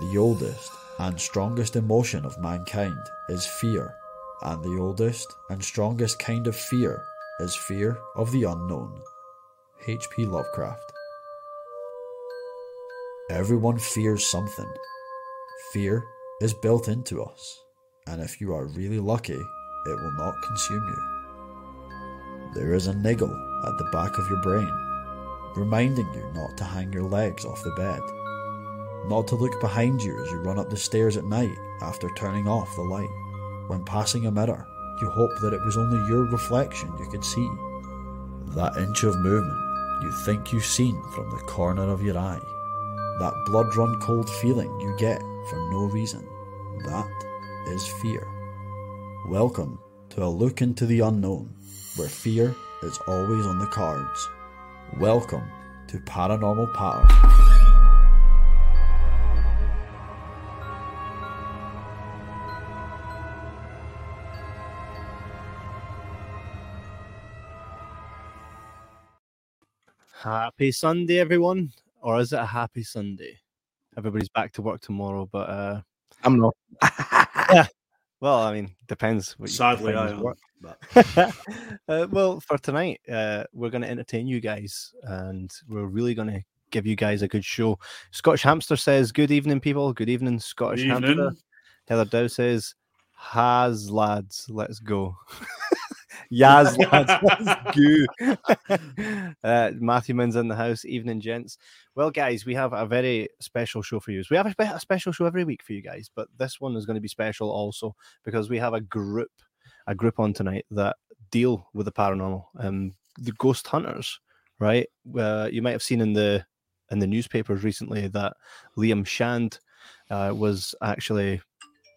The oldest and strongest emotion of mankind is fear, and the oldest and strongest kind of fear is fear of the unknown. H.P. Lovecraft. Everyone fears something. Fear is built into us, and if you are really lucky, it will not consume you. There is a niggle at the back of your brain, reminding you not to hang your legs off the bed, not to look behind you as you run up the stairs at night after turning off the light. When passing a mirror, you hope that it was only your reflection you could see. That inch of movement you think you've seen from the corner of your eye. That blood run cold feeling you get for no reason. That is fear. Welcome to a look into the unknown, where fear is always on the cards. Welcome to Paranormal Power. Happy Sunday, everyone. Or is it a happy Sunday? Everybody's back to work tomorrow, but uh I'm not. yeah. Well, I mean, depends. What Sadly, define I am. work. but- uh, well, for tonight, uh, we're going to entertain you guys, and we're really going to give you guys a good show. Scottish Hamster says, "Good evening, people. Good evening, Scottish Hamster." Evening. Heather Dow says, "Has lads, let's go." Yaz lads, let's go. uh, Matthew Min's in the house. Evening, gents. Well, guys, we have a very special show for you. We have a, spe- a special show every week for you guys, but this one is going to be special also because we have a group, a group on tonight that deal with the paranormal. Um, the ghost hunters, right? Uh, you might have seen in the in the newspapers recently that Liam Shand uh, was actually,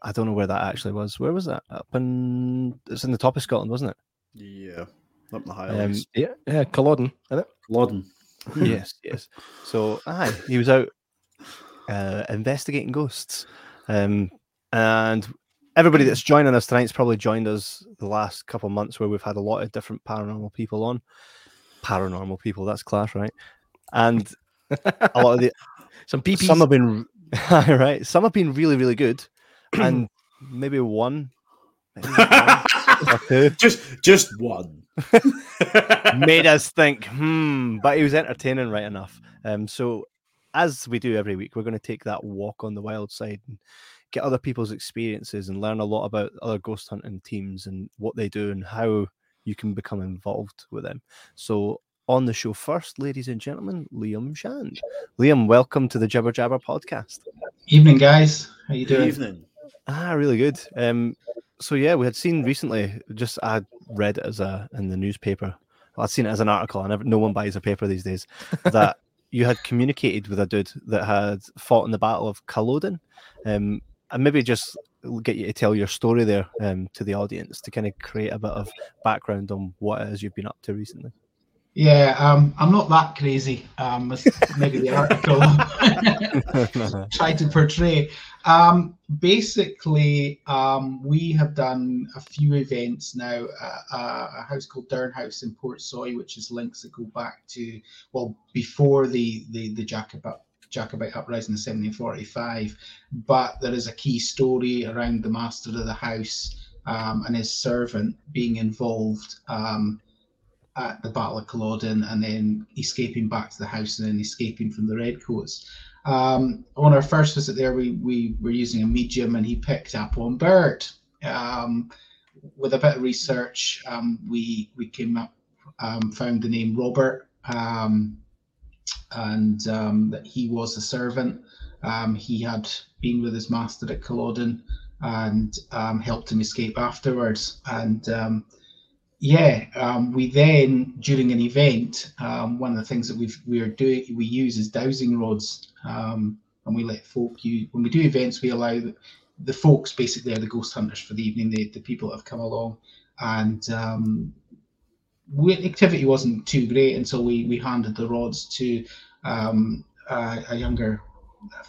I don't know where that actually was. Where was that? Up in it's in the top of Scotland, wasn't it? Yeah, up in the Um, Yeah, yeah, Culloden, isn't it? Flodden. yes, yes. So, aye, he was out uh, investigating ghosts, um, and everybody that's joining us tonight's probably joined us the last couple of months where we've had a lot of different paranormal people on. Paranormal people, that's class, right? And a lot of the Some peepees. some have been right. Some have been really, really good, and maybe one, maybe one just, just one. made us think, hmm, but he was entertaining right enough. Um, so as we do every week, we're going to take that walk on the wild side and get other people's experiences and learn a lot about other ghost hunting teams and what they do and how you can become involved with them. So on the show first, ladies and gentlemen, Liam Shand. Liam, welcome to the Jibber Jabber podcast. Evening, guys. How you doing? Evening. Ah, really good. Um, so yeah, we had seen recently. Just I read it as a in the newspaper. Well, I'd seen it as an article. I never, no one buys a paper these days. That you had communicated with a dude that had fought in the Battle of Culloden, um, and maybe just get you to tell your story there um, to the audience to kind of create a bit of background on what it is you've been up to recently. Yeah, um, I'm not that crazy. Um, as maybe the article tried to portray. Um, basically, um, we have done a few events now at a, house called Durn House in Portsoy, which is links that go back to well before the the the Jacobite Jacobite uprising in 1745. But there is a key story around the master of the house um, and his servant being involved. At the Battle of Culloden and then escaping back to the house and then escaping from the Redcoats. Um, on our first visit there, we, we were using a medium and he picked up on Bert. Um, with a bit of research, um, we we came up, um, found the name Robert, um, and um, that he was a servant. He had been with his master at Culloden and helped him escape afterwards. And yeah, um, we then during an event, um, one of the things that we we are doing we use is dowsing rods, um, and we let folk use when we do events. We allow the, the folks basically are the ghost hunters for the evening, the, the people that have come along, and um, we, activity wasn't too great until we we handed the rods to um, a, a younger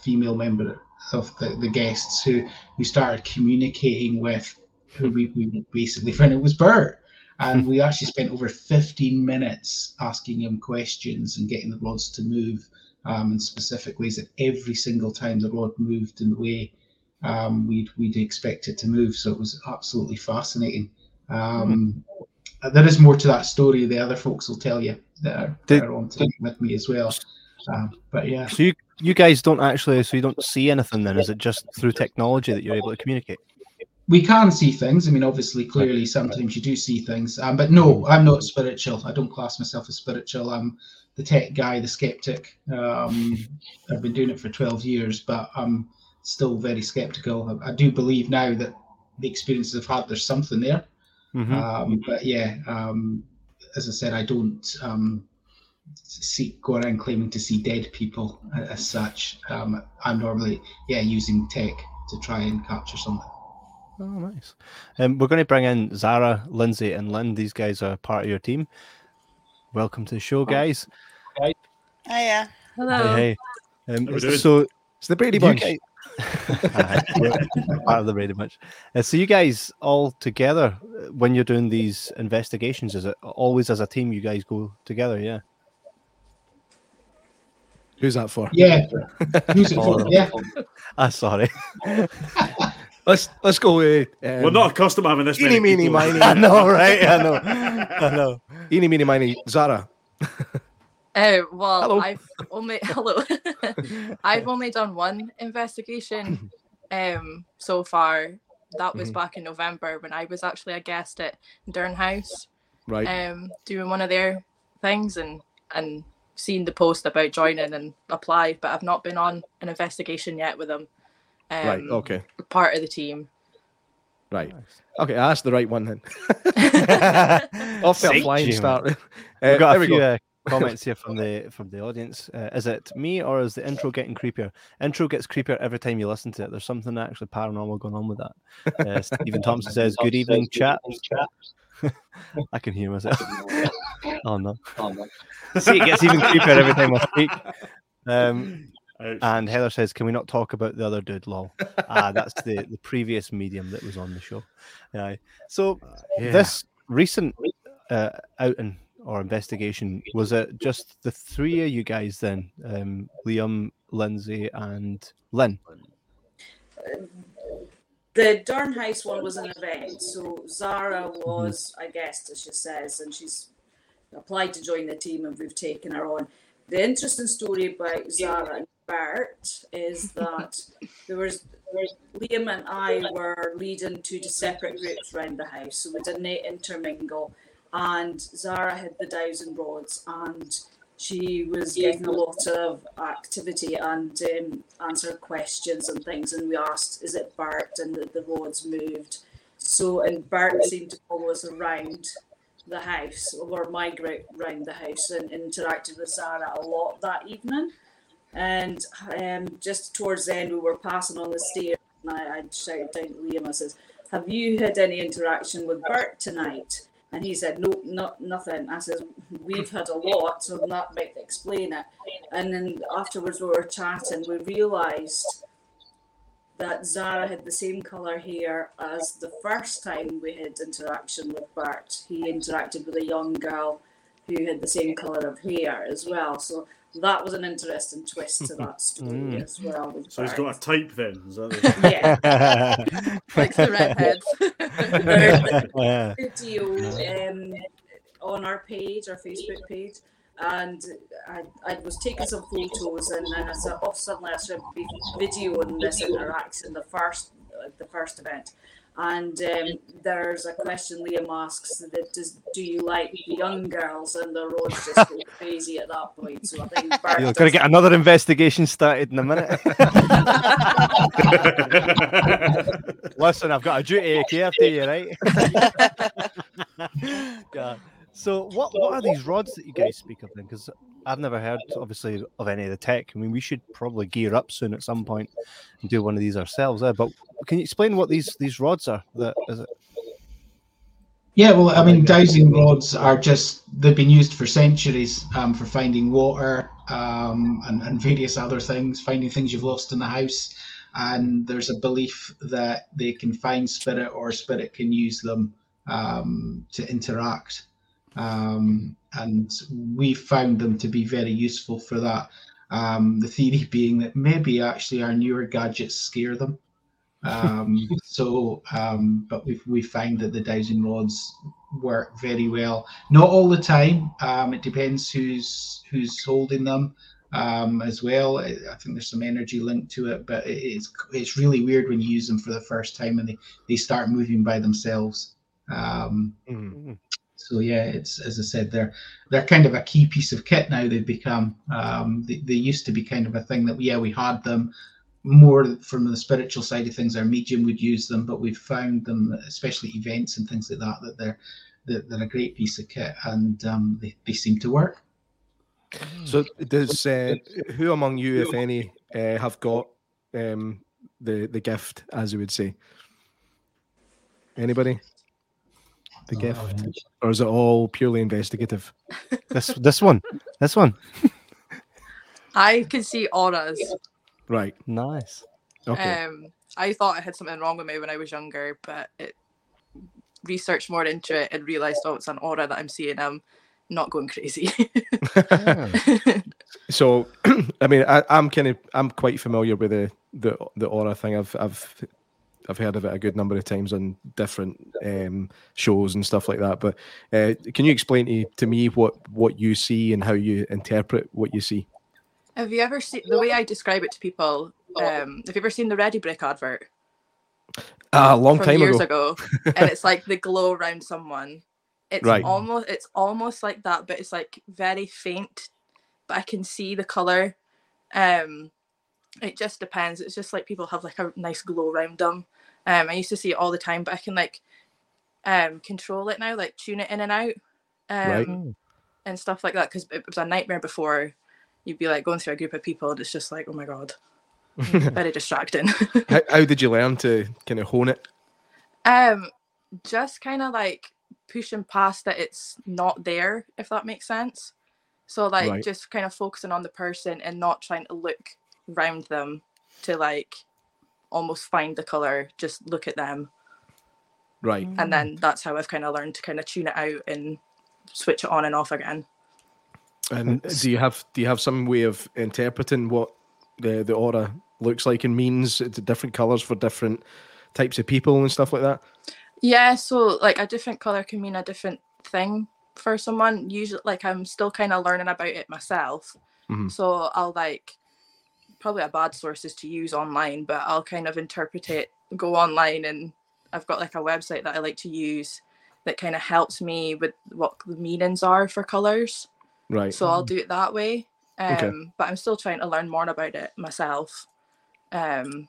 female member of the, the guests who we started communicating with, who we, we basically found it was Bert and we actually spent over 15 minutes asking him questions and getting the rods to move um, and specifically is that every single time the rod moved in the way um, we'd we'd expect it to move. So it was absolutely fascinating. Um, There is more to that story. The other folks will tell you that are, Did- that are on with me as well. Um, but yeah, So you you guys don't actually, so you don't see anything then? Is it just through technology that you're able to communicate? We can see things. I mean, obviously, clearly, sometimes you do see things. Um, but no, I'm not spiritual. I don't class myself as spiritual. I'm the tech guy, the skeptic. Um, I've been doing it for 12 years, but I'm still very skeptical. I, I do believe now that the experiences I've had, there's something there. Mhm. Um, but yeah, um, as I said, I don't um, see go around claiming to see dead people as such. Um, I'm normally yeah using tech to try and capture something. Oh, nice. Um, we're going to bring in Zara, Lindsay, and Lynn. These guys are part of your team. Welcome to the show, guys. Hi. Hiya. Hello. Hey, hey. Um, How so It's the Brady you Bunch. guys, part of the Brady Bunch. Uh, so you guys all together uh, when you're doing these investigations, is it always as a team? You guys go together, yeah. Who's that for? Yeah, who's it for? Yeah, Ah, sorry. Let's let's go with. Um, We're not accustomed to having this Eeny, many meeny, people. miny. I know, right? I know. I know. Eeny, meeny, miny. Zara. Oh well, Hello. I've only hello. I've only done one investigation um so far. That was Mhm. back in November when I was actually a guest at Durn House, Right. um, doing one of their things and and seen the post about joining and apply, but I've not been on an investigation yet with them. Um, right. Okay. Part of the team. Right. Okay. I asked the right one then. Off to a flying you. start. We've Uh, got there a we few go. uh, comments here from the from the audience. Uh, is it me or is the intro getting creepier? Intro gets creepier every time you listen to it. There's something actually paranormal going on with that. Uh, Stephen Thompson says, "Good evening, chat." I can hear myself. oh no! See, it gets even creepier every time I speak. Um, Ouch. and Heather says, "Can we not talk about the other dude?" Lol. Ah, that's the the previous medium that was on the show. Yeah. So Yeah. this recent uh, outing or investigation was it just the three of you guys then? Um, Liam, Lindsay, and Lynn. The Durn House one was an event, so Zara was a guest, as she says, and she's applied to join the team, and we've taken her on. The interesting story about Zara and Bert is that there was, there was Liam and I were leading two separate groups around the house, so we didn't intermingle. And Zara had the dowsing rods, and she was getting a lot of activity and um, answered questions and things. And we asked, "Is it Bert?" And the, the rods moved. So, and Bert seemed to follow us around the house or migrate around the house and interacted with Zara a lot that evening. And um, just towards the end, we were passing on the stairs, and I, I shouted down to Liam. I says, "Have you had any interaction with Bert tonight?" And he said, "No, not nothing." I says, "We've had a lot, so that might explain it." And then afterwards, we were chatting. We realised that Zara had the same colour hair as the first time we had interaction with Bert. He interacted with a young girl who had the same colour of hair as well. So that was an interesting twist to that story Mm. as well. With So he's got a type then. Is that it? yeah. Likes the redheads. Yeah. video um, on our page, our Facebook page, and I, I was taking some photos, and then I said, oh, suddenly I should be videoing this interaction, the first, uh, the first event. And um, there's a question Liam asks that does do you like the young girls and the roads just go crazy at that point. So I think Bert You're going to does- get another investigation started in a minute. Listen, I've got a duty of care to you, right? God. So, what what are these rods that you guys speak of then? Because I've never heard, obviously, of any of the tech. I mean, we should probably gear up soon at some point and do one of these ourselves. Eh? But can you explain what these these rods are? That is it? Yeah, well, I mean, dowsing rods are just, they've been used for centuries um, for finding water um, and, and various other things, finding things you've lost in the house. And there's a belief that they can find spirit or spirit can use them um, to interact. Um, and we found them to be very useful for that. Um, the theory being that maybe actually our newer gadgets scare them. Um, so, um, but we we find that the dowsing rods work very well. Not all the time. Um, it depends who's who's holding them um, as well. I I think there's some energy linked to it, but it- it's it's really weird when you use them for the first time and they, they start moving by themselves. Um, Mhm. So yeah, it's as I said, they're they're kind of a key piece of kit now. They've become. Um, they, they used to be kind of a thing that yeah we had them more from the spiritual side of things. Our medium would use them, but we've found them, especially events and things like that, that they're they're, they're a great piece of kit and um, they, they seem to work. So does uh, who among you, if any, uh, have got um, the the gift, as you would say? Anybody? The Oh, gift, or is it all purely investigative? This this one, this one. I can see auras. Right. Nice. Okay. Um, I thought I had something wrong with me when I was younger, but it researched more into it and realized, oh, it's an aura that I'm seeing. I'm not going crazy. so, I mean, I, I'm kind of I'm quite familiar with the the the aura thing. I've I've I've heard of it a good number of times on different um, shows and stuff like that. But uh, can you explain to, to me what what you see and how you interpret what you see? have you ever seen the way I describe it to people? Um, have you ever seen the Ready Brek advert Ah, a long time years ago. ago? and it's like the glow around someone. It's Right. almost it's almost like that, but it's like very faint. But I can see the color. Um, it just depends. It's just like people have like a nice glow around them. Um, I used to see it all the time, but I can like um control it now, like tune it in and out, um, Right. and stuff like that. Because it was a nightmare before. You'd be like going through a group of people, and it's just like, oh my god, very distracting. how, how did you learn to kind of hone it? Um, just kind of like pushing past that it's not there, if that makes sense. So like Right. just kind of focusing on the person and not trying to look round them to like almost find the color. Just look at them, Right. and then that's how I've kind of learned to kind of tune it out and switch it on and off again. And do you have do you have some way of interpreting what the the aura looks like and means? It's different colors for different types of people and stuff like that. Yeah, so like a different color can mean a different thing for someone. Usually, like I'm still kind of learning about it myself. Mhm. So I'll like probably a bad sources to use online, but I'll kind of interpret it, go online, and I've got like a website that I like to use that kind of helps me with what the meanings are for colors. Right. So I'll do it that way. Um, Okay. But I'm still trying to learn more about it myself. Um,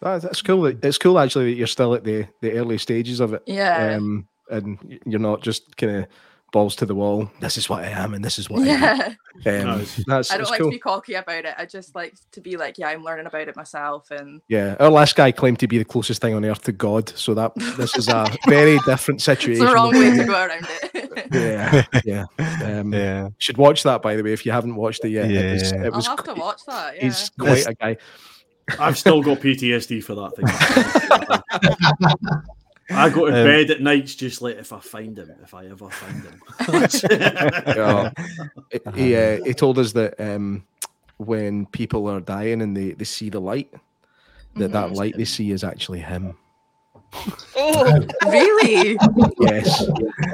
That- that's cool. It's cool actually that you're still at the the early stages of it. yeah. Um, and you're not just kind of balls to the wall. This is what I am, and this is what yeah. I am. Um, Nice. that's, I don't like cool. to be cocky about it. I just like to be like, yeah, I'm learning about it myself, and Yeah, our last guy claimed to be the closest thing on earth to God, so that this is a very different it's situation. the wrong way to go around it. Yeah, yeah. Um, Yeah. Should watch that by the way if you haven't watched it yet. It was, Yeah. it I'll was have to watch that. Yeah. He's quite a guy. I've still got PTSD for that thing. I go to Um, bed at nights just like if I find him, if I ever find him. Yeah. he uh, he told us that um, when people are dying and they, they see the light, that that Mhm. light they see is actually him. Oh, really? Yes,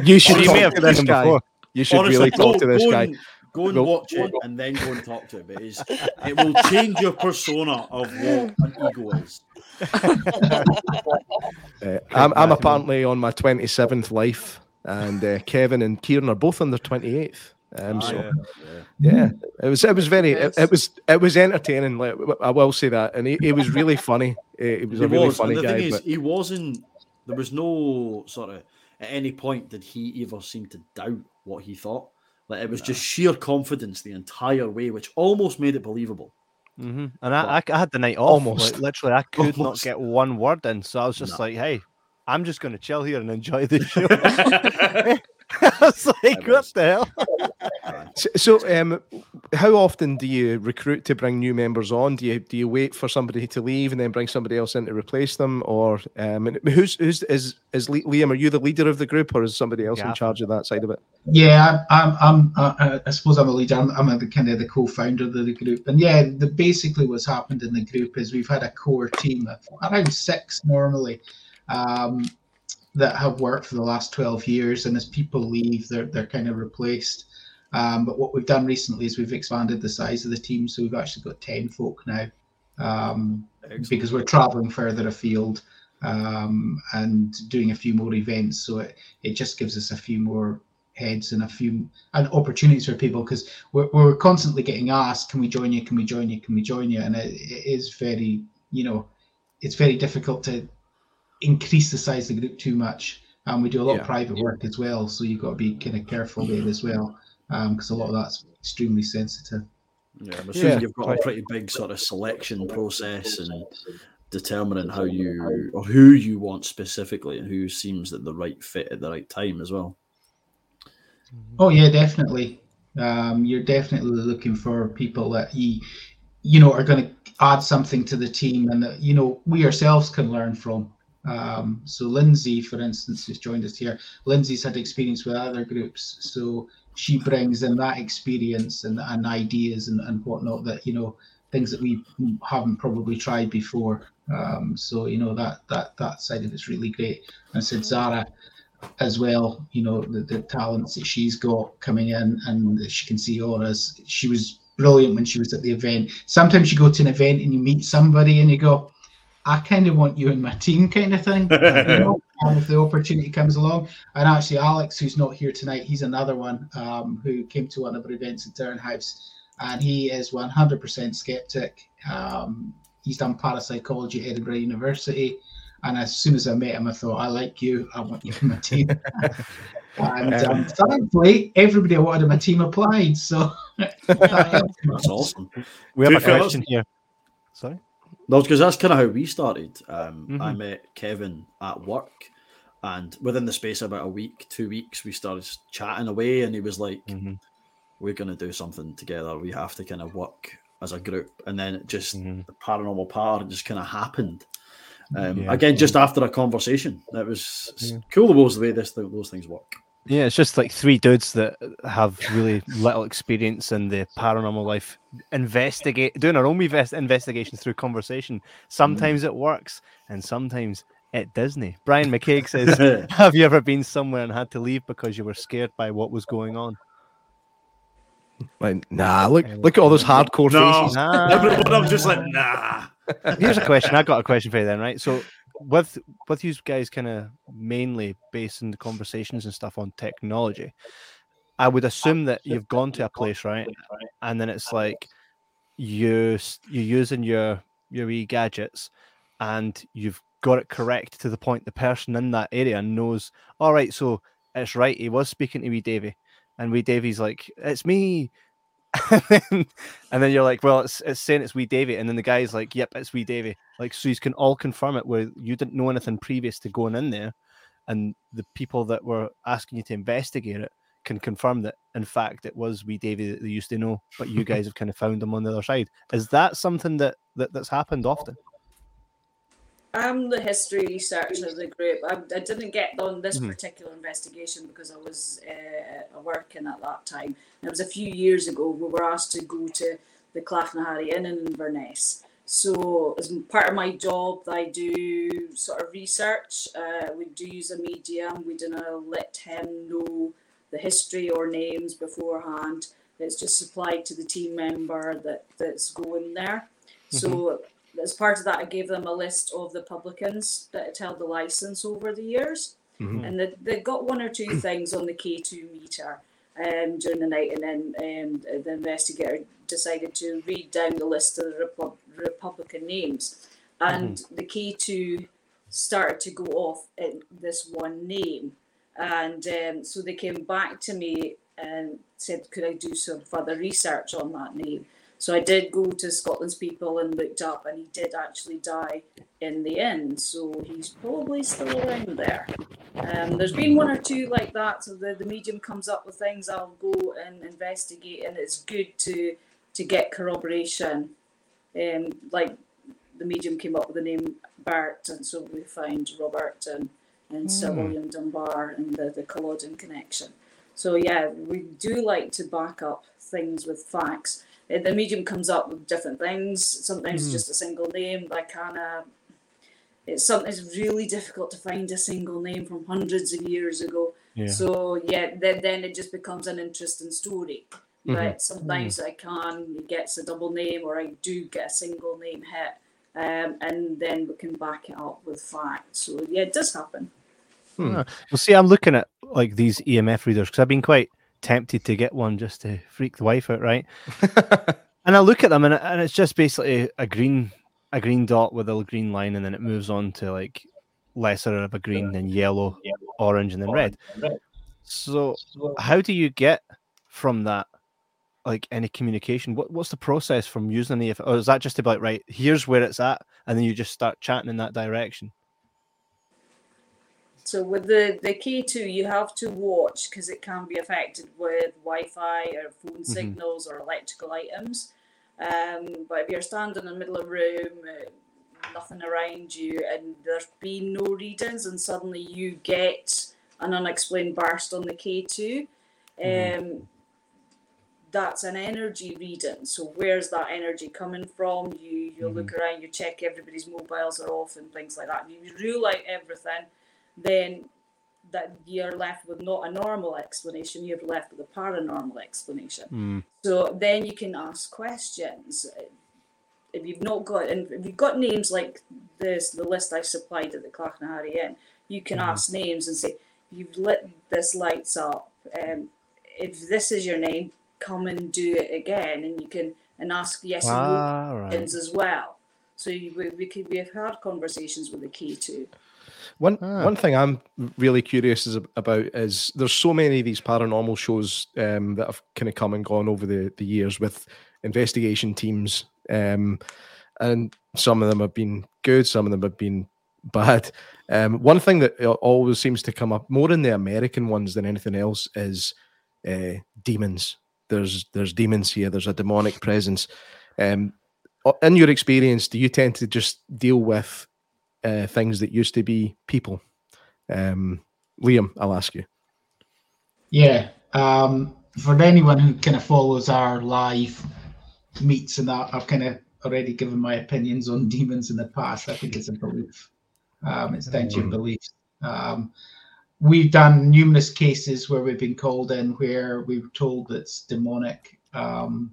you should You talk may have to this guy. before. You should Honestly, really talk to this guy. And, go and Go- watch it and then go and talk to him. It's, it will change your persona of what an ego is. Uh, I'm, I'm apparently on my 27th life, and uh, Kevin and Kieran are both on their 28th. Um, Ah, so yeah, yeah. yeah, it was it was very it, it was it was entertaining. Like I will say that, and he, he was really funny. He was He a really was, funny and the guy. thing is, but he wasn't. There was no sort of at any point did he ever seem to doubt what he thought. Like it was just sheer confidence the entire way, which almost made it believable. Hmm And I, I, I had the night off. Almost. Like, literally, I could Almost. not get one word in. So I was just No. like, hey, I'm just going to chill here and enjoy the show. was like, what the hell? So, so, um, how often do you recruit to bring new members on? Do you do you wait for somebody to leave and then bring somebody else in to replace them, or um, who's who's is is Liam? Are you the leader of the group, or is somebody else in charge of that side of it? Yeah, I'm. I'm. Uh, I suppose I'm a leader. I'm, I'm the kind of the co-founder of the group, and yeah, the basically what's happened in the group is we've had a core team of around six normally, um, that have worked for the last twelve years, and as people leave, they're they're kind of replaced. Um, but what we've done recently is we've expanded the size of the team, so we've actually got ten folk now, um, because we're traveling further afield um, and doing a few more events. So it, it just gives us a few more heads and a few and opportunities for people because we're, we're constantly getting asked, can we join you? Can we join you? Can we join you? And it, it is very, you know, it's very difficult to increase the size of the group too much. And we do a lot Yeah. of private work as well. So you've got to be kind of careful there as well because a lot of that's extremely sensitive. Yeah, I'm assuming Yeah, you've got a pretty big sort of selection process and determining how you or who you want specifically and who seems at the right fit at the right time as well. Oh yeah, definitely. Um, you're definitely looking for people that you, you know, are going to add something to the team, and that you know we ourselves can learn from. Um, so Lindsay, for instance, who's joined us here, Lindsay's had experience with other groups, so she brings in that experience and, and ideas and, and whatnot that you know things that we haven't probably tried before. Um, so you know that that that side of it's really great. And said Zara as well, you know, the, the talents that she's got coming in and she can see auras. She was brilliant when she was at the event. Sometimes you go to an event and you meet somebody and you go, I kind of want you in my team, kind of thing. you know, if the opportunity comes along. And actually, Alex, who's not here tonight, he's another one um, who came to one of our events in Durn House, and he is 100% skeptic. Um, he's done parapsychology at Edinburgh University. And as soon as I met him, I thought, I like you. I want you in my team. and um, thankfully, everybody I wanted in my team applied. So that. That's awesome. We have Two a question here. Sorry. No, because that's kind of how we started. Um, I Mhm. met Kevin at work, and within the space of about a week, two weeks, we started chatting away, and he was like, Mhm. "We're going to do something together. We have to kind of work as a group." And then it just Mhm. the paranormal part just kind of happened. Um, Yeah. Again, just after a conversation, that was Yeah. cool the ways the way this those things work. Yeah, it's just like three dudes that have really little experience in the paranormal life. Investigate, doing our own invest- investigations through conversation. Sometimes it works, and sometimes it doesn't. Brian McCaig says, "Have you ever been somewhere and had to leave because you were scared by what was going on?" Like, nah, look look at all those hardcore No. faces. Ah. Everyone, I'm just like, nah. Here's a question. I got a question for you then, right? So, with with you guys kind of mainly basing the conversations and stuff on technology, I would assume that you've gone to a place, right? And then it's like you you're using your your e gadgets, and you've got it correct to the point the person in that area knows. All right, so it's right. He was speaking to wee Davy, and wee Davy's like, "It's me." and, then, and then you're like, well, it's, it's saying it's wee Davy, and then the guy's like, yep, it's wee Davy. Like, so you can all confirm it where you didn't know anything previous to going in there, and the people that were asking you to investigate it can confirm that in fact it was wee Davy that they used to know, but you guys have kind of found them on the other side. Is that something that, that that's happened often? I'm the history researcher of the group. I, I didn't get on this Mhm. particular investigation because I was uh, working at that time. And it was a few years ago we were asked to go to the Clachnaharry Inn in Inverness. So, as part of my job, I do sort of research. Uh, we do use a medium. We do not let him know the history or names beforehand. It's just supplied to the team member that, that's going there. So, as part of that, I gave them a list of the publicans that had held the license over the years, Mhm. and they, they got one or two things on the K2 meter um, during the night, and then um, the investigator decided to read down the list of the Repub- Republican names, and the K2 started to go off in this one name, and um, so they came back to me and said, "Could I do some further research on that name?" So I did go to Scotland's People and looked up, and he did actually die in the end. So he's probably still around there. Um, there's been one or two like that. So the, the medium comes up with things, I'll go and investigate, and it's good to to get corroboration. Um, like the medium came up with the name Bert, and so we find Robert and, and Sir Hmm. William Dunbar and the, the Culloden connection. So yeah, we do like to back up things with facts. Uh, The medium comes up with different things. Sometimes Mhm. just a single name. Like kind of, it's something. It's really difficult to find a single name from hundreds of years ago. Yeah. So yeah, then then it just becomes an interesting story. Mhm. But sometimes I can it gets a double name, or I do get a single name hit, um, and then we can back it up with facts. So yeah, it does happen. Well, see, I'm looking at like these EMF readers because I've been quite tempted to get one just to freak the wife out, right? and I look at them, and, and it's just basically a green, a green dot with a green line, and then it moves on to like lesser of a green, then yellow, orange, and then red. So, how do you get from that? Like any communication, what what's the process from using EMF? Or is that just about right, here's where it's at, and then you just start chatting in that direction? So with the the K two, you have to watch because it can be affected with Wi-Fi or phone signals or electrical items. Um, but if you're standing in the middle of a room, uh, nothing around you, and there's been no readings, and suddenly you get an unexplained burst on the K two, um, that's an energy reading. So where's that energy coming from? You you look around, you check everybody's mobiles are off and things like that. You rule out everything then that you're left with not a normal explanation, you're left with a paranormal explanation. Mm. So then you can ask questions. If you've not got, and if you've got names like this, the list I supplied at the Clachnaharry Inn, you can ask names and say, "You've lit this lights up. Um, if this is your name, come and do it again." And you can and ask yes and no Ah, right. questions as well. So you, we, we could we've had conversations with the K2. One Ah. one thing I'm really curious is about is there's so many of these paranormal shows um, that have kind of come and gone over the, the years with investigation teams, um, and some of them have been good, some of them have been bad. Um, one thing that always seems to come up more in the American ones than anything else is uh, demons. There's there's demons here. There's a demonic presence. Um, in your experience, do you tend to just deal with uh, things that used to be people. Um, Liam, I'll ask you. Yeah. Um, for anyone who kind of follows our live meets and that, I've kind of already given my opinions on demons in the past. I think it's a belief. Um, it's down to your beliefs. Um, we've done numerous cases where we've been called in where we were told it's demonic. Um,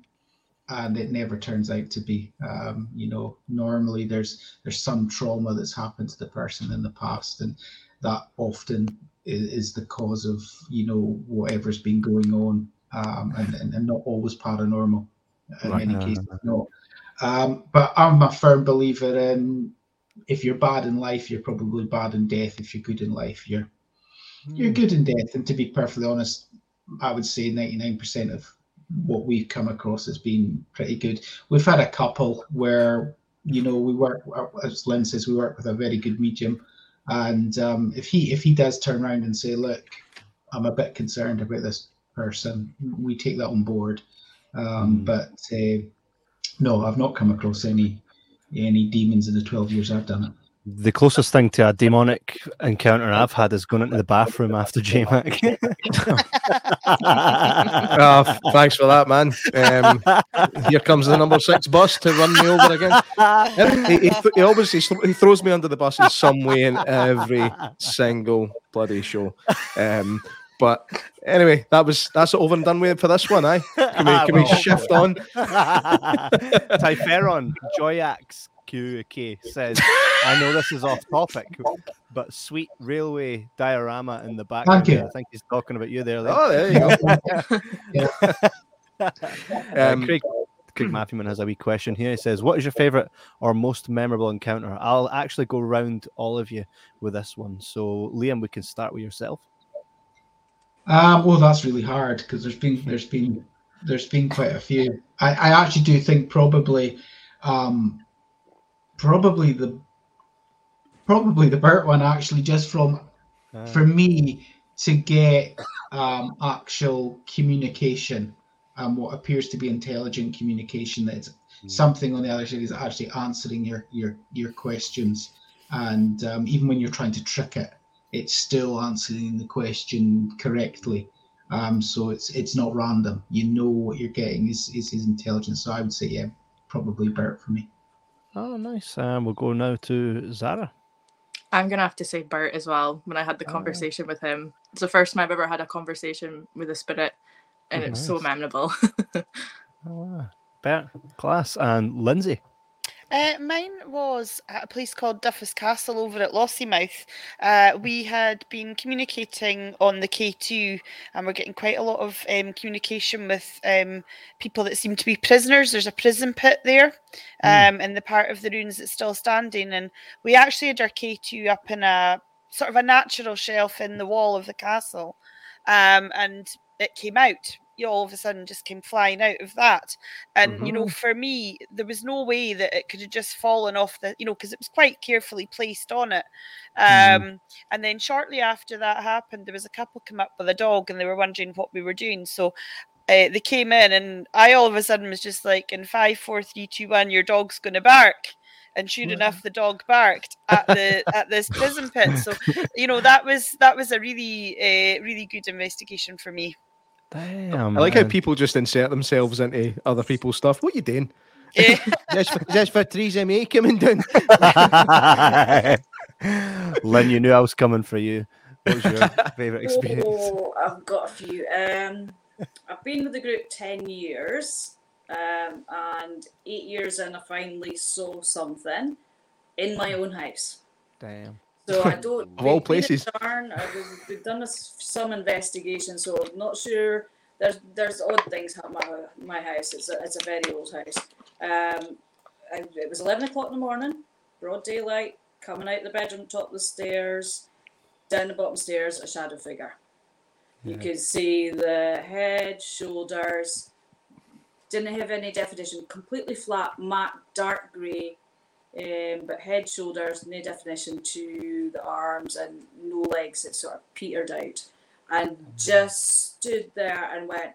and it never turns out to be. Um, you know, normally there's there's some trauma that's happened to the person in the past, and that often is, is the cause of you know whatever's been going on, um, and, and and not always paranormal. In Right. many cases, no. Um, but I'm a firm believer in if you're bad in life, you're probably bad in death. If you're good in life, you're you're good in death. And to be perfectly honest, I would say 99% of what we've come across has been pretty good. We've had a couple where, you know, we work, as Lynn says, we work with a very good medium. And um, if he if he does turn around and say, look, I'm a bit concerned about this person, we take that on board. Um, Mm. But uh, no, I've not come across any any demons in the 12 years I've done it. The closest thing to a demonic encounter I've had is going into the bathroom after JMac. Ah, f- thanks for that, man. Um, here comes the number six bus to run me over again. He, he, he always he, he throws me under the bus in some way in every single bloody show. Um, but anyway, that was that's over and done with for this one. Eh? Can we, can we shift on? Typheron Joyax QK says, I know this is off topic, but sweet railway diorama in the background. you. I think he's talking about you there. Lee. Oh, there you go. Uh, Um, Craig, Craig Matthewman has a wee question here. He says, What is your favorite or most memorable encounter? I'll actually go round all of you with this one. So, Liam, we can start with yourself. Um, well, that's really hard because there's been there's been there's been quite a few. I, I actually do think probably, um, probably the probably the Bert one actually just from Ah. for me to get um, actual communication, um, what appears to be intelligent communication that's something on the other side is actually answering your your your questions, and um, even when you're trying to trick it, it's still answering the question correctly. Um, so it's it's not random. You know what you're getting is is his intelligence. So I would say yeah, probably Bert for me. Oh, nice. Um, we'll go now to Zara. I'm gonna have to say Bert as well. When I had the Oh. conversation with him, it's the first time I've ever had a conversation with a spirit, and Oh, it's so memorable. Oh, wow. Bert, class, and Lindsay. Uh, mine was at a place called Duffus Castle over at Lossiemouth. Uh, we had been communicating on the K2 and we're getting quite a lot of um, communication with um, people that seem to be prisoners. There's a prison pit there um, in the part of the ruins that's still standing. And we actually had our K2 up in a sort of a natural shelf in the wall of the castle. Um, and it came out. You all of a sudden just came flying out of that. And, you know, for me, there was no way that it could have just fallen off the, you know, because it was quite carefully placed on it. Um, And then shortly after that happened, there was a couple come up with a dog and they were wondering what we were doing. So uh, they came in and I all of a sudden was just like, in five, four, three, two, one, your dog's going to bark. And sure enough, the dog barked at the at this prison pit. So, you know, that was that was a really, uh, really good investigation for me. Damn. I like how people just insert themselves into other people's stuff. What you doing? Eh, just for, just for Theresa May coming down. Lynn, you knew I was coming for you. What was your favourite experience? Oh, I've got a few. Um, I've been with the group 10 years, um, and eight years in, I finally saw something in my own house. Damn. So I don't. Of all we've been in places. Tarn, uh, we've, done a some investigation, so I'm not sure. There's there's odd things at my, my house. It's a, it's a very old house. Um, I, it was 11 o'clock in the morning, broad daylight, coming out the bedroom, top of the stairs, down the bottom stairs, a shadow figure. You could see the head, shoulders, didn't have any definition, completely flat, matte, dark grey, um, but head, shoulders, no definition to the arms and no legs. It sort of petered out, and just stood there and went,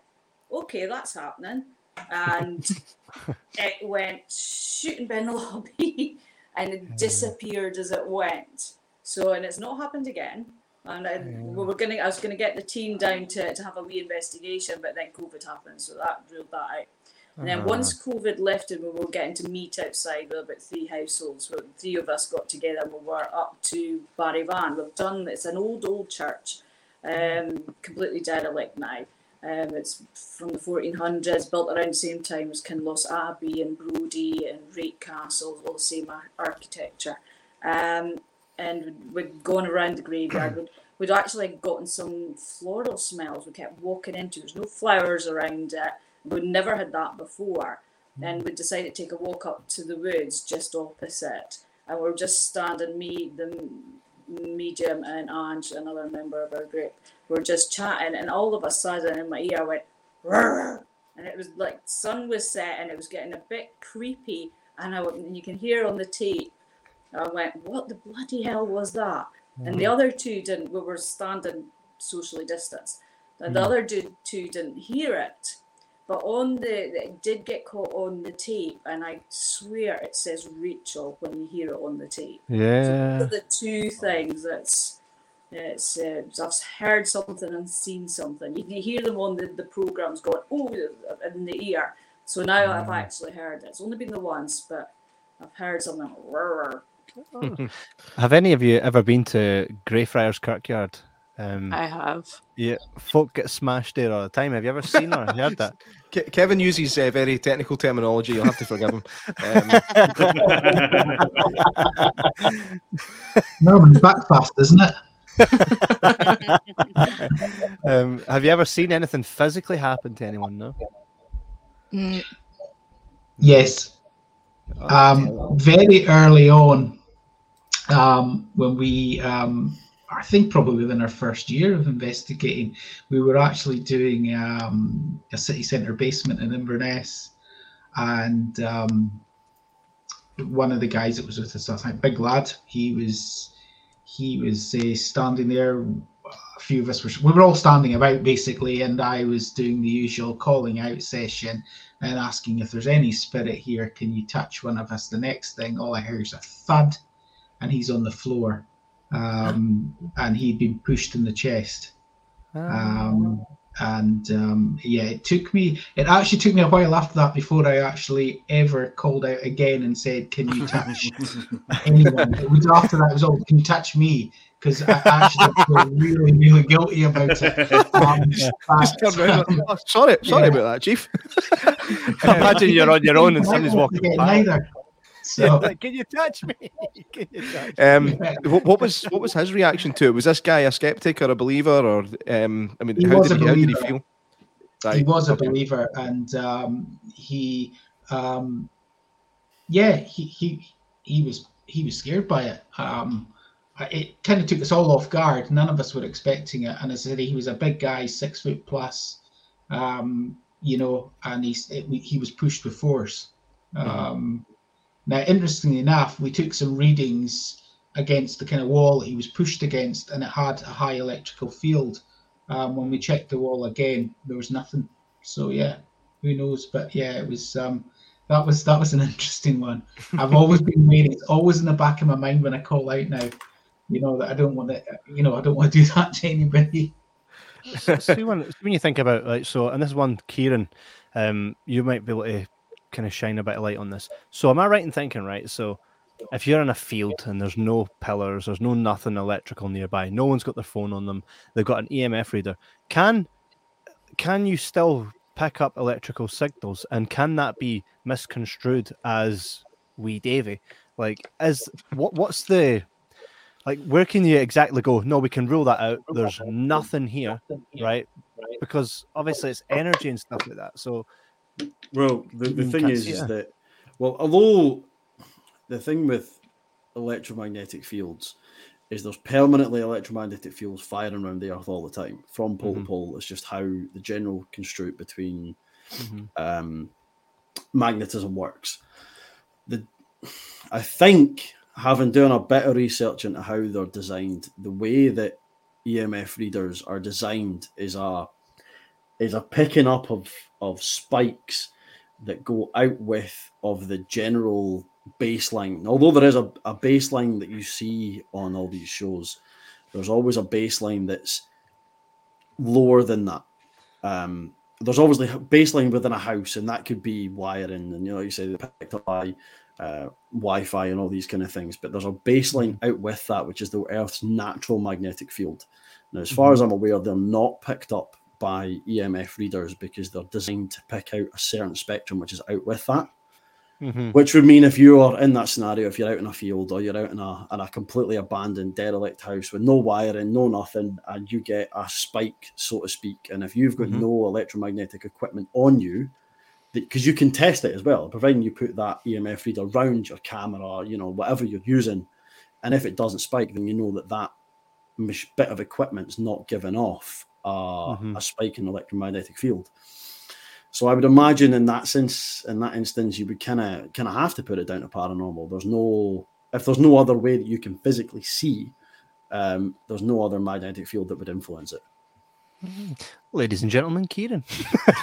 "Okay, that's happening," and it went shooting down the lobby, and it disappeared as it went. So, and it's not happened again. And I, we were gonna, I was gonna get the team down to, to have a wee investigation, but then COVID happened, so that ruled that out. And then once COVID lifted, we were getting to meet outside with about three households. Where three of us got together and we were up to Barevan. We've done it's an old old church, um, completely derelict now. Um, it's from the 1400s, built around the same time as Kinloss Abbey and Brodie and Rait Castle, all the same ar- architecture. Um, and we'd gone around the graveyard. We'd, we'd actually gotten some floral smells. We kept walking into. There's no flowers around it. We'd never had that before. Hmm. Then we decided to take a walk up to the woods just opposite, and we are just standing. Me, the medium, and Ange, another member of our group, were just chatting, and all of a sudden, in my ear, I went, "Rrrr," and it was like sun was set, and it was getting a bit creepy, and I and you can hear on the tape. I went, "What the bloody hell was that?" And the hmm. other two didn't. We were standing socially distanced. And the hmm. other two, two didn't hear it. But on the it did get caught on the tape, and I swear it says Rachel when you hear it on the tape. Yeah. So the two things that's it's uh, I've heard something and seen something. You can hear them on the, the programs going oh in the ear. So now I've actually heard it. It's only been the once, but I've heard something. Have any of you ever been to Greyfriars Kirkyard? Um, I have. yeah, folk get smashed there all the time. Have you ever seen or heard that? Ke- Kevin uses uh, very technical terminology. You'll have to forgive him. Um, No, but back fast, isn't it? um, have you ever seen anything physically happen to anyone? No. Mm, Yes. Um, very early on, um, when we um, I think probably within our first year of investigating, we were actually doing um, a city centre basement in Inverness, and um, one of the guys that was with us, I think, big lad, he was he was uh, standing there. A few of us were we were all standing about basically, and I was doing the usual calling out session and asking if there's any spirit here. Can you touch one of us? The next thing, all I hear is a thud, and he's on the floor um, and he'd been pushed in the chest. Um, and um, yeah, it took me. It actually took me a while after that before I actually ever called out again and said, "Can you touch anyone?" It was after that. It was all, "Can you touch me?" Because I actually feel really, really guilty about it. Um, Just but, um, Oh, sorry, sorry yeah. about that, Chief. Imagine you're on your own and somebody's walking getting by. either. So Like, Can you touch me? Can you touch me? Um, what, what was what was his reaction to it? Was this guy a skeptic or a believer, or um, I mean, He how was did, a he, how did he believer. feel? he was a believer and um, he um, yeah he, he he was he was scared by it um, it kind of took us all off guard none of us were expecting it and as I said he was a big guy six foot plus um, you know and he's it, he was pushed with force um, now interestingly enough we took some readings against the kind of wall he was pushed against and it had a high electrical field um, when we checked the wall again, there was nothing. So yeah, who knows? But yeah, it was um, that was that was an interesting one. I've always been waiting. It's always in the back of my mind when I call out now. You know that I don't want to. You know I don't want to do that to anybody. So- when, when you think about like so, and this one, Kieran, um, you might be able to kind of shine a bit of light on this. So, am I right in thinking right? So, if you're in a field and there's no pillars, there's no nothing electrical nearby, no one's got their phone on them, they've got an EMF reader. Can can you still pick up electrical signals, and can that be misconstrued as wee Davy? Like, is what what's the like where can you exactly go no we can rule that out there's nothing here right because obviously it's energy and stuff like that so Well, the, the thing is, is that well, although the thing with electromagnetic fields is there's permanently electromagnetic fields firing around the earth all the time from pole Mhm. to pole. It's just how the general construct between Mhm. um, magnetism works. The I think having done a bit of research into how they're designed, the way that EMF readers are designed is a is a picking up of of spikes that go out with of the general baseline. Although there is a, a baseline that you see on all these shows, there's always a baseline that's lower than that. Um, there's always the baseline within a house, and that could be wiring, and you know, you say the picked up by uh, Wi-Fi and all these kind of things. But there's a baseline out with that, which is the Earth's natural magnetic field. Now, as far as I'm aware, they're not picked up by EMF readers because they're designed to pick out a certain spectrum, which is out with that. Mhm. Which would mean if you are in that scenario, if you're out in a field or you're out in a, in a completely abandoned derelict house with no wiring, no nothing, and you get a spike, so to speak, and if you've got Mhm. no electromagnetic equipment on you, because you can test it as well, providing you put that EMF reader around your camera, you know, whatever you're using, and if it doesn't spike, then you know that that bit of equipment's not given off uh, Mhm. a spike in electromagnetic field. So I would imagine in that sense, in that instance, you would kind of kind of have to put it down to paranormal. There's no if there's no other way that you can physically see, um, there's no other magnetic field that would influence it. ladies and gentlemen kieran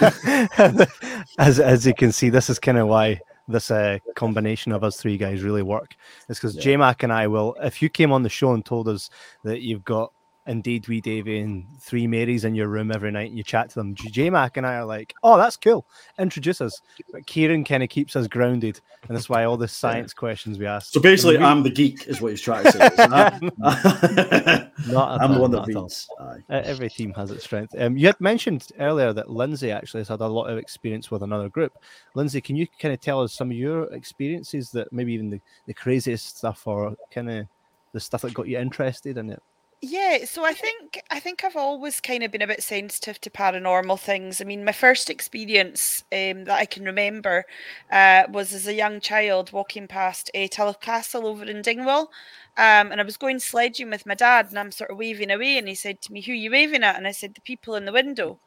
as as you can see this is kind of why this uh, combination of us three guys really work it's because Yeah. j-mac and i will if you came on the show and told us that you've got indeed we davy and three marys in your room every night and you chat to them j-mac and i are like oh that's cool introduce us but kieran kind of keeps us grounded and that's why all the science questions we ask So basically, we- I'm the geek, is what he's trying to say. Not I'm the one that at reads. Every team has its strength. Um, you had mentioned earlier that Lindsay actually has had a lot of experience with another group. Lindsay, can you kind of tell us some of your experiences that maybe even the, the craziest stuff or kind of the stuff that got you interested in it? Yeah, so I think I think I've always kind of been a bit sensitive to paranormal things. I mean, my first experience um, that I can remember uh, was as a young child walking past a Castle over in Dingwall, Um, and I was going sledging with my dad, and I'm sort of waving away, and he said to me, "Who are you waving at?" And I said, "The people in the window."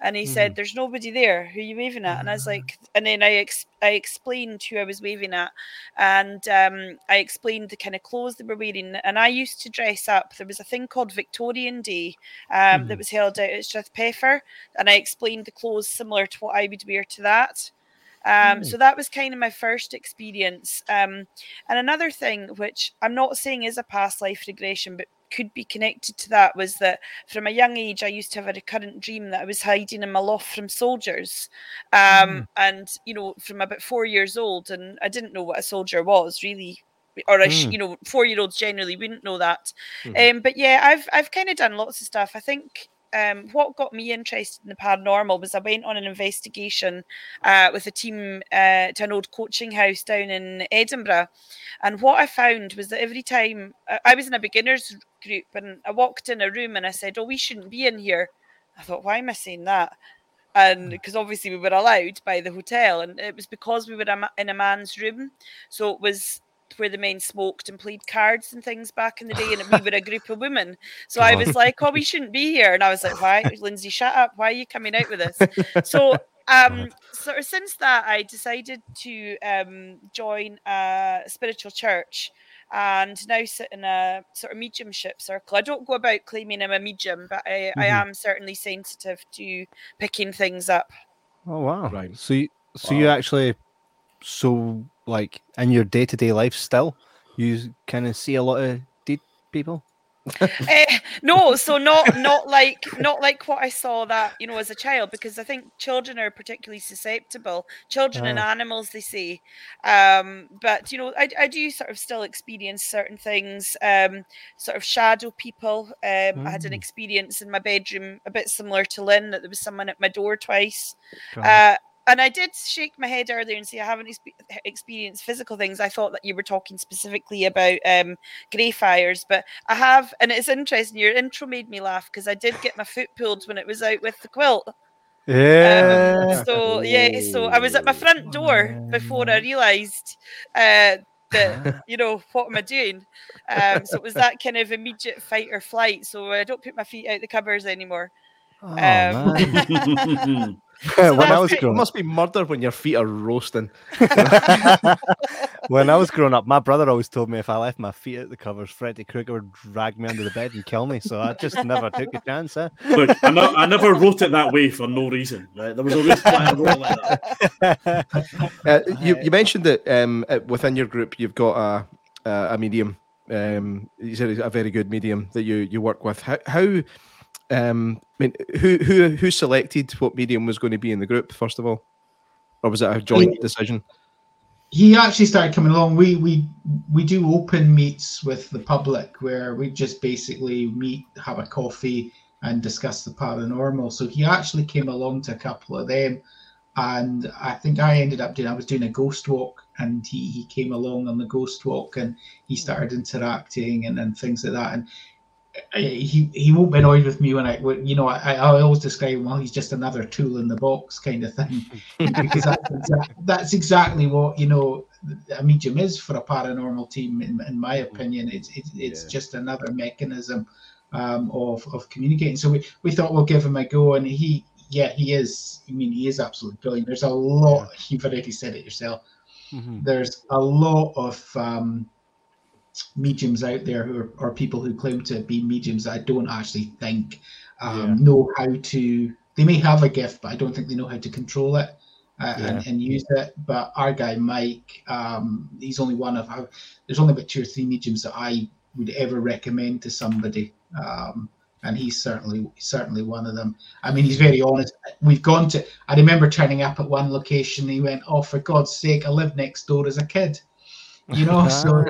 And he said, "There's nobody there. Who are you waving at?" And I was like, and then I ex- I explained who I was waving at, and um, I explained the kind of clothes they were wearing. And I used to dress up. There was a thing called Victorian Day um, that was held out at Strathpeffer, and I explained the clothes similar to what I would wear to that. Um, So that was kind of my first experience. Um, and another thing, which I'm not saying is a past life regression, but could be connected to that, was that from a young age, I used to have a recurrent dream that I was hiding in my loft from soldiers. Um, And, you know, from about four years old, and I didn't know what a soldier was really. Or a Mm. you know, four year olds generally wouldn't know that. Mhm. Um, but yeah, I've I've kind of done lots of stuff. I think um, what got me interested in the paranormal was I went on an investigation uh, with a team uh, to an old coaching house down in Edinburgh. And what I found was that every time I- I was in a beginners group and I walked in a room and I said, Oh, we shouldn't be in here. I thought, why am I saying that? And because obviously we were allowed by the hotel, and it was because we were in a man's room. So it was where the men smoked and played cards and things back in the day, and we were a group of women. So I was like, "Oh, we shouldn't be here," and I was like, "Why, Lindsay? Shut up! Why are you coming out with this?" So, um, sort of since that, I decided to um, join a spiritual church. And now sit in a sort of mediumship circle. I don't go about claiming I'm a medium, but I, I Mhm. am certainly sensitive to picking things up. Oh wow! Right. So you, so you actually, so like in your day to day life still, you kind of see a lot of dead people. Eh, no, so not not like not like what I saw that you know as a child because I think children are particularly susceptible. Children and Ah. animals, they say. Um, but you know, I, I do sort of still experience certain things. Um, sort of shadow people. Um, I had an Mm. experience in my bedroom a bit similar to Lynn that there was someone at my door twice. Uh, and I did shake my head earlier and say I haven't expe- experienced physical things. I thought that you were talking specifically about um, grey fires, but I have, and it's interesting. Your intro made me laugh because I did get my foot pulled when it was out with the quilt. yeah. Um, so yeah, so I was at my front door before I realised uh, that you know what am I doing? Um, so it was that kind of immediate fight or flight. So I don't put my feet out the covers anymore. oh, um, man. So when I was it. It growing up, must be murder when your feet are roasting. when I was growing up, my brother always told me if I left my feet at the covers, Freddy Krueger would drag me under the bed and kill me. So I just never took a chance. Eh? Look, I, no- I never wrote it that way for no reason. Right? There was a reason why I wrote it like that. Uh, you, you mentioned that um, uh, within your group you've got a a, a medium. Um, you said it's a very good medium that you you work with. How, how um, I mean, who who who selected what medium was going to be in the group first of all, or was it a joint decision? he actually started coming along. We we we do open meets with the public where we just basically meet, have a coffee, and discuss the paranormal. So he actually came along to a couple of them, and I think I ended up doing. I was doing a ghost walk, and he he came along on the ghost walk, and he started interacting and, and things like that. And I- he he won't be annoyed with me when I when, you know I, I always describe him well he's just another tool in the box kind of thing. Because that's, exact, that's exactly what you know a medium is for a paranormal team in, in my opinion it's it's, it's Yeah. just another mechanism um, of of communicating. So we, we thought we'll give him a go and he yeah he is I mean he is absolutely brilliant. There's a lot you've already said it yourself. Mhm. there's a lot of um, mediums out there who are, or people who claim to be mediums that I don't actually think um, Yeah. know how to. They may have a gift, but I don't think they know how to control it uh, and, and use it. But our guy Mike, um, he's only one of. I- There's only about two or three mediums that I would ever recommend to somebody. Um, and he's certainly certainly one of them. I mean, he's very honest. We've gone to. I remember turning up at one location. He went, "Oh, for God's sake! I lived next door as a kid." You know, so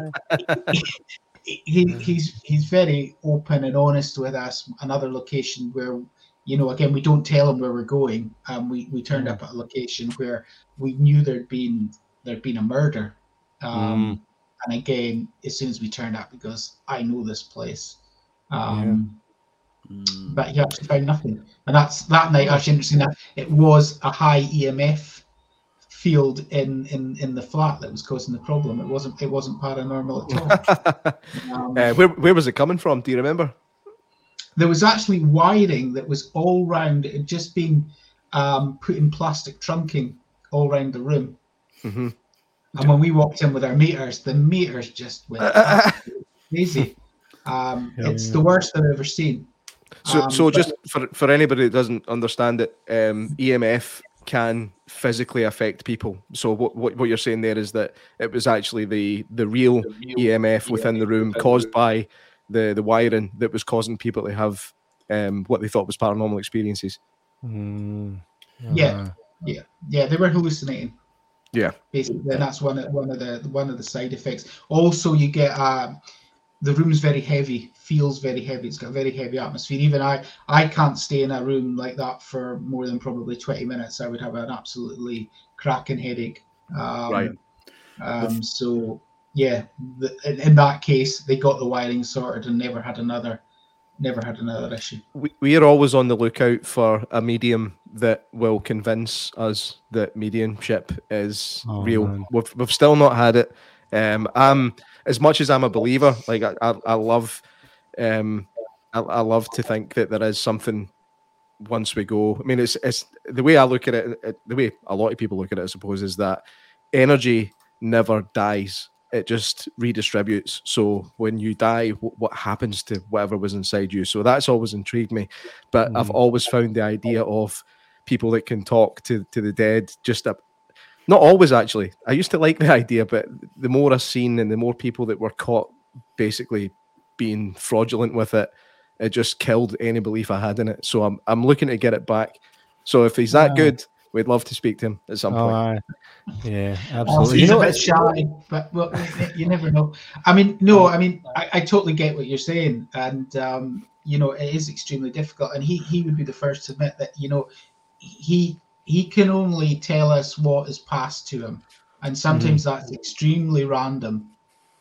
he, he's he's very open and honest with us. Another location where, you know, again we don't tell him where we're going. Um, we we turned up at a location where we knew there'd been there'd been a murder. Um, and again, as soon as we turned up, he goes, "I know this place." Um, Mm. but he actually found nothing. And that's that night actually interesting that it was a high EMF field in, in in the flat that was causing the problem. It wasn't it wasn't paranormal at all. Um, uh, where where was it coming from? Do you remember? there was actually wiring that was all round. It had just been um, put in plastic trunking all round the room. Mhm. And when we walked in with our meters, the meters just went crazy. Um, Yeah. it's the worst I've ever seen. So, Um, so just for, for anybody that doesn't understand it, um, EMF can physically affect people. So what, what what you're saying there is that it was actually the the real EMF within the room caused by the the wiring that was causing people to have um, what they thought was paranormal experiences. Mm, Yeah. Yeah, yeah, they were hallucinating. Yeah. basically, and that's one of one of the one of the side effects. Also, you get uh, the room's very heavy, feels very heavy. It's got a very heavy atmosphere. Even I, I can't stay in a room like that for more than probably twenty minutes. I would have an absolutely cracking headache. Um, Right. Um, so yeah, the, in, in that case, they got the wiring sorted and never had another, never had another issue. We, we are always on the lookout for a medium that will convince us that mediumship is Oh, real. man. We've, we've still not had it. Um, I'm as much as I'm a believer. Like I, I, I love, um, I, I love to think that there is something once we go. I mean, it's it's the way I look at it. the way a lot of people look at it, I suppose, is that energy never dies. It just redistributes. So when you die, wh- what happens to whatever was inside you? So that's always intrigued me. But I've Mm. always found the idea of people that can talk to to the dead just a not always actually. I used to like the idea, but the more I've seen and the more people that were caught basically being fraudulent with it, it just killed any belief I had in it. So I'm I'm looking to get it back. So if he's that Yeah. good, we'd love to speak to him at some Oh, point. aye. yeah, absolutely. You he's know, a bit shy, but well, you never know. I mean, no, I mean, I, I totally get what you're saying, and um, you know, it is extremely difficult. And he he would be the first to admit that you know, he he can only tell us what is passed to him, and sometimes that's extremely random.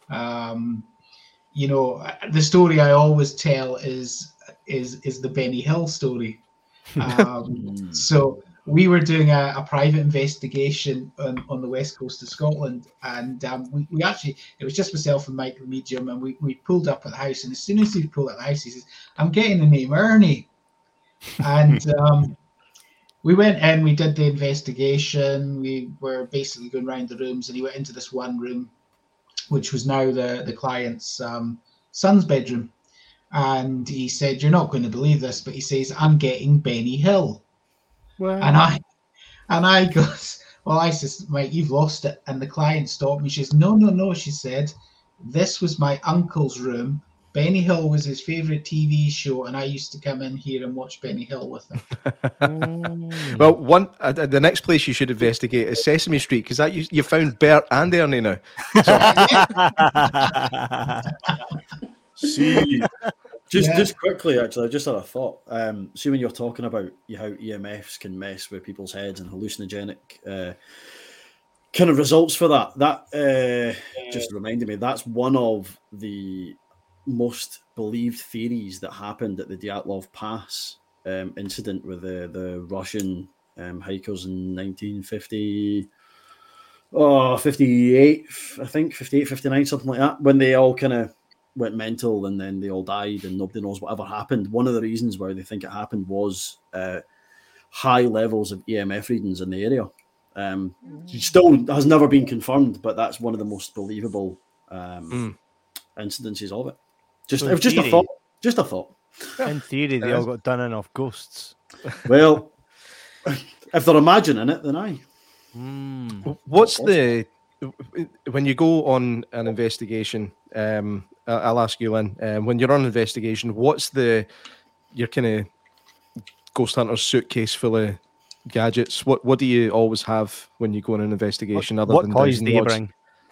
Um, you know, the story I always tell is is is the Benny Hill story. Um, so we were doing a, a private investigation on, on the west coast of Scotland, and um, we, we actually it was just myself and Mike the medium, and we, we pulled up at the house, and as soon as we pulled up at the house, he says, "I'm getting the name Ernie," and um, we went in, we did the investigation, we were basically going around the rooms, and he went into this one room, which was now the the client's um, son's bedroom. And he said, "You're not going to believe this," but he says, "I'm getting Benny Hill." And I, and I goes, well, I says, Mike, you've lost it. And the client stopped me. She says, no, no, no. She said, this was my uncle's room. Benny Hill was his favorite TV show, and I used to come in here and watch Benny Hill with him. Well, one uh, the the next place you should investigate is Sesame Street because that you, you found Bert and Ernie now. See, just Yeah. just quickly, actually, I just had a thought. Um, see, when you're talking about you- how EMFs can mess with people's heads and hallucinogenic uh, kind of results for that, that uh, just reminded me that's one of the most believed theories that happened at the Dyatlov Pass um, incident with the the Russian um, hikers in 1950. Oh, 58, I think, 58, 59, something like that, when they all kind of went mental and then they all died and nobody knows whatever happened. One of the reasons why they think it happened was uh, high levels of EMF readings in the area. Um, it still has never been confirmed, but that's one of the most believable um, incidences of it. Just, So it was just a thought. Just a thought. In theory, they all got done in off ghosts. Well, if they're imagining it, then I. Mm. What's the when you go on an investigation? Um, I- I'll ask you, Lynn. Um, when you're on an investigation, what's the your kind of ghost hunter's suitcase full of gadgets? What what do you always have when you go on an investigation? other What than toys do you rods?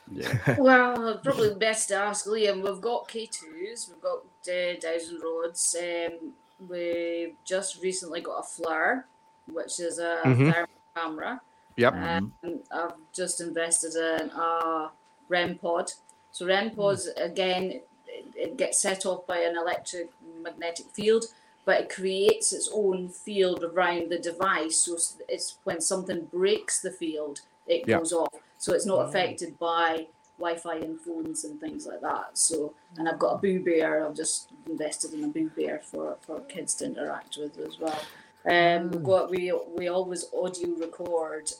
Bring? Well, probably best to ask Liam. We've got K2s, we've got uh, dowsing rods. Um, we've just recently got a FLIR, which is a Mhm. thermal camera. Yep. Um, I've just invested in a REM pod. So REM pods again, it, it gets set off by an electric magnetic field, but it creates its own field around the device. So it's- it's when something breaks the field, it Yeah. goes off. So it's not affected by Wi-Fi and phones and things like that. So, and I've got a Boo Bear. I've just invested in a Boo Bear for, for kids to interact with as well. Um, we've got we we always audio record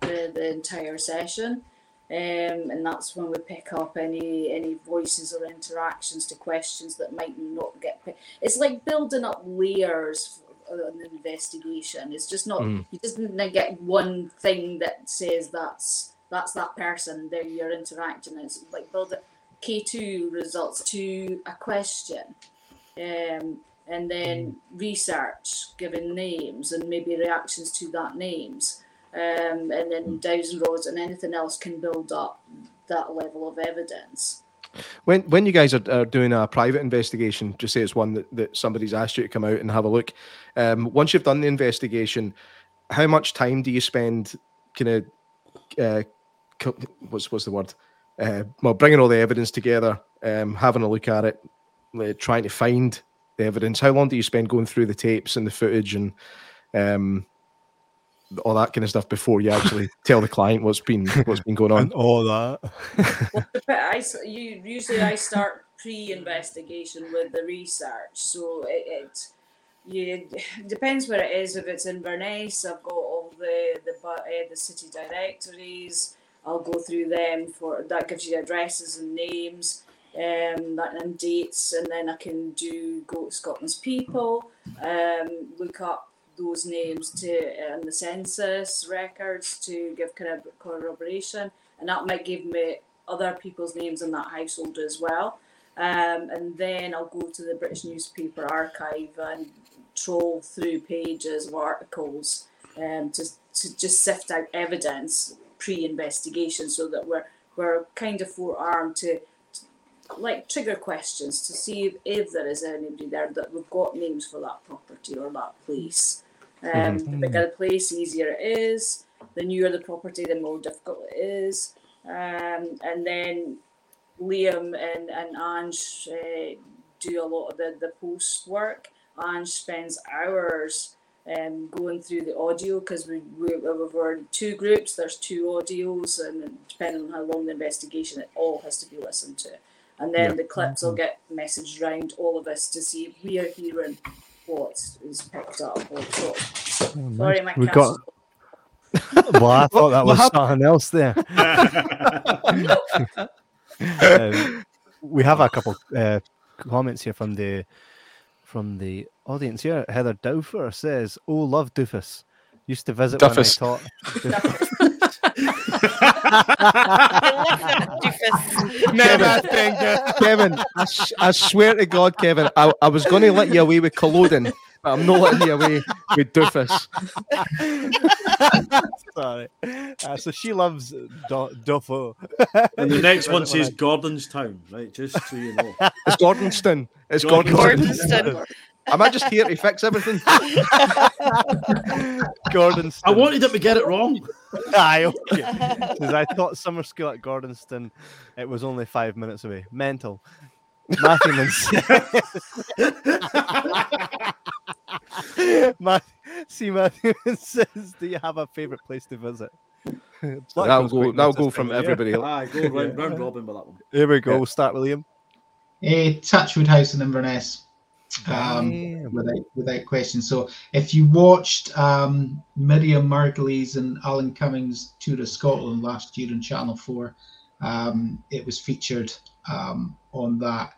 the the entire session, um, and that's when we pick up any any voices or interactions to questions that might not get. Picked. It's like building up layers for an investigation. It's just not Mm. you just get one thing that says that's that's that person. There you're interacting. It's like build K two results to a question. Um, and then research, giving names and maybe reactions to that names, um, and then dowsing rods and anything else can build up that level of evidence. When when you guys are, are doing a private investigation, just say it's one that, that somebody's asked you to come out and have a look. Um, once you've done the investigation, how much time do you spend kind of uh, what's what's the word? Uh, well, bringing all the evidence together, um, having a look at it, uh, trying to find the evidence. How long do you spend going through the tapes and the footage and um, all that kind of stuff before you actually tell the client what's been what's been going on? And all that. Well, dep- I s- you usually I start pre-investigation with the research, so it, it you depends where it is. If it's in Inverness, I've got all the the uh, the city directories. I'll go through them for that gives you addresses and names, um, and dates, and then I can do go to Scotland's people, um, look up those names to um, the census records to give corrоб- corroboration, and that might give me other people's names in that household as well. Um, and then I'll go to the British newspaper archive and troll through pages of articles um, to, to just sift out evidence pre-investigation so that we're we're kind of forearmed to like trigger questions to see if, if there is anybody there that we've got names for that property or that place. Um, The bigger the place, easier it is. The newer the property, the more difficult it is. Um, and then Liam and, and Ange uh, do a lot of the, the post work. Ange spends hours um, going through the audio because we, we, we're in two groups, there's two audios, and depending on how long the investigation, it all has to be listened to. And then Yeah. the clips will get messaged round all of us to see if we are hearing what is picked up or what. Sorry, my We cat's got- well, I thought that was something else there. Um, we have a couple uh, comments here from the from the audience here. Heather Douffer says, "Oh, love Doofus. Used to visit Duffus. when I taught." Never think it. Kevin, I, s- I swear to God, Kevin, I, I was going to let you away with colloding, but I'm not letting you away with doofus. Sorry. Uh, so she loves Do- Duffo. And the next one Visit when says Gordonstown, right? Just so you know. It's Gordonstoun. It's Gordon- Gordonstoun. Gordonstoun. Am I just here to fix everything? Gordonstoun. I wanted him to get it wrong. Aye, okay. 'Cause I thought summer school at Gordonstoun, it was only five minutes away. Mental. Matthew Ma- see, Matthew says, "Do you have a favourite place to visit?" Black that'll go. quick That'll go from time of year. everybody. Aye, go round, round robin with that one. Here we go. Yeah. We'll start with Liam. Eh, Touchwood House in Inverness. Um, Damn. without without question. So if you watched um, Miriam Margolyes and Alan Cumming's tour of Scotland last year on Channel Four, um, it was featured um, on that.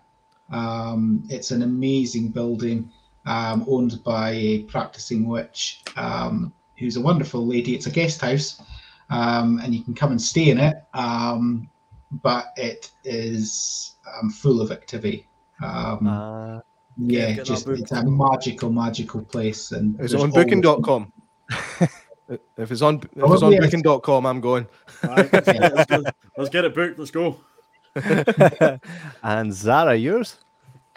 Um, it's an amazing building um, owned by a practicing witch um, who's a wonderful lady. It's a guest house, um, and you can come and stay in it. Um, but it is um, full of activity. Um, Uh, yeah, just it's a magical, magical place. And Is there's it on always- booking.com? if it's on if it's Oh, on yes. booking.com, I'm going. Aye, let's, get, let's, go- let's get it booked. Let's go. and Zara, yours?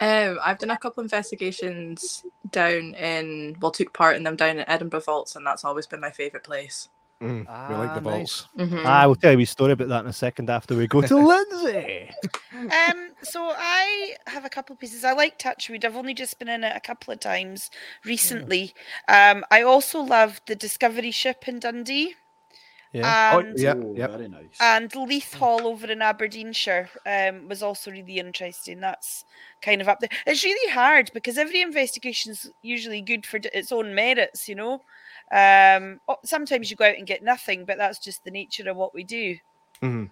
Um, I've done a couple investigations down in, well, took part in them down in Edinburgh Vaults, and that's always been my favourite place. Mm, we like Ah, the nice. vaults. Mhm. I will tell you a story about that in a second after we go to Lindsay. Um, so I have a couple of pieces. I like Touchwood. I've only just been in it a couple of times recently. Um, I also love the Discovery ship in Dundee. Yeah. Oh, And yeah, oh, very nice. and Leith Hall over in Aberdeenshire um, was also really interesting. That's kind of up there. It's really hard because every investigation's usually good for its own merits, you know. Um, sometimes you go out and get nothing, but that's just the nature of what we do. Mm-hmm.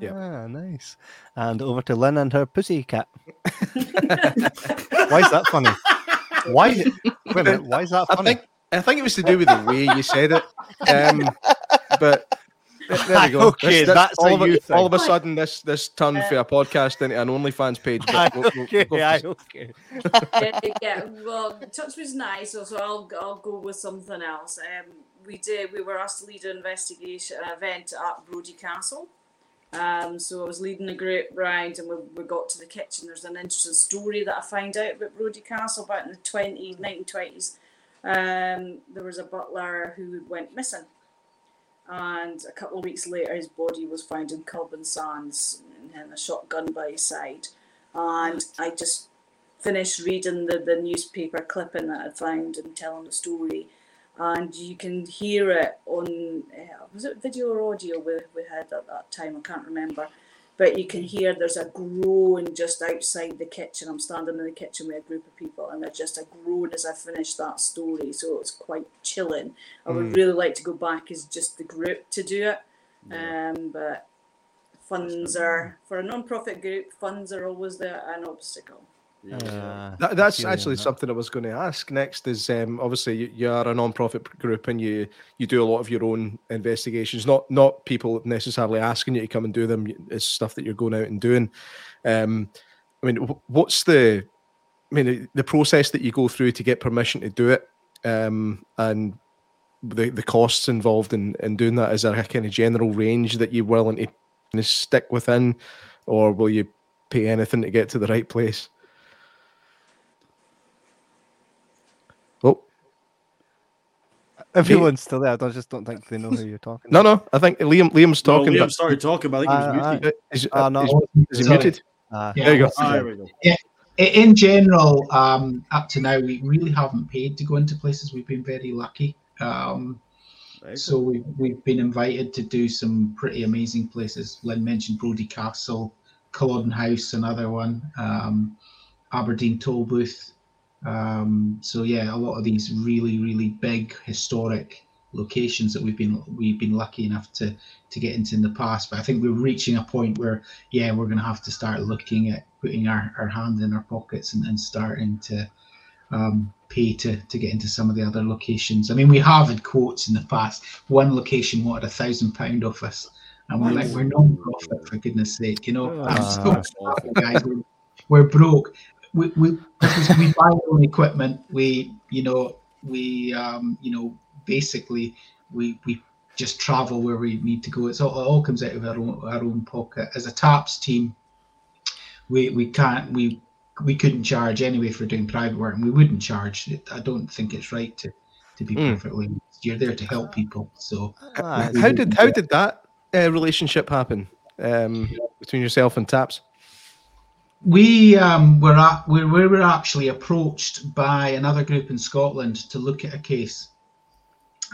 Yep. Ah, nice. And over to Lynn and her pussy cat. Why is that funny? Why? Wait a minute. Why is that I funny? think I think it was to do with the way you said it. Um, but th- there we go. Okay, that's a all, of you a, all thing. of a sudden this this turned for a podcast into an OnlyFans page. But we'll, we'll, okay, we'll go okay. yeah, yeah, well, touch was nice, so I'll I'll go with something else. Um, we did. We were asked to lead an investigation an event at Brodie Castle. Um, so I was leading a group round, and we, we got to the kitchen. There's an interesting story that I found out about Brodie Castle back in the 20, 1920s. Um, there was a butler who went missing, and a couple of weeks later, his body was found in Culbin Sands and a shotgun by his side. And I just finished reading the, the newspaper clipping that I'd found and telling the story. And you can hear it on, uh, was it video or audio we, we had at that time? I can't remember. But you can hear there's a groan just outside the kitchen. I'm standing in the kitchen with a group of people, and there's just a groan as I finish that story. So it's quite chilling. I would Mm. really like to go back as just the group to do it. Um, but funds are, for a non profit group, funds are always there an obstacle. Uh, That, that's feel you on actually that. something I was going to ask next. Is um, obviously you, you are a non-profit group and you you do a lot of your own investigations. Not not people necessarily asking you to come and do them. It's stuff that you're going out and doing. Um, I mean, what's the I mean the process that you go through to get permission to do it, um, and the the costs involved in in doing that. Is there a kind of general range that you're willing to kind stick within, or will you pay anything to get to the right place? Everyone's still there. I just don't think they know who you're talking. No, no. I think Liam Liam's No, talking. Liam but- started talking, but I think he was Uh, muted. Uh, is, Ah, uh, no. is, is he Sorry. muted? Uh, Yeah. There you go. Ah, there we go. I- In general, um, up to now, we really haven't paid to go into places. We've been very lucky. Um, Very so we've, we've been invited to do some pretty amazing places. Lynn mentioned Brodie Castle, Culloden House, another one, um, Aberdeen Toll Booth. Um, so yeah, a lot of these really, really big historic locations that we've been we've been lucky enough to to get into in the past. But I think we're reaching a point where yeah, we're going to have to start looking at putting our, our hand in our pockets and, and starting to um, pay to, to get into some of the other locations. I mean, we have had quotes in the past. One location wanted a thousand pound off us, and we're like, we're non-profit for goodness sake, you know. I'm so Ah. guys. We're, we're broke. We we because we buy our own equipment. We you know we um, you know basically we we just travel where we need to go. It's all, it all comes out of our own our own pocket. As a TAPS team, we we can't we we couldn't charge anyway for doing private work, and we wouldn't charge. I don't think it's right to to be Mm. perfectly. honest. You're there to help people, so ah, How did how did that uh, relationship happen um, between yourself and Taps? We um, were at, we, we were actually approached by another group in Scotland to look at a case,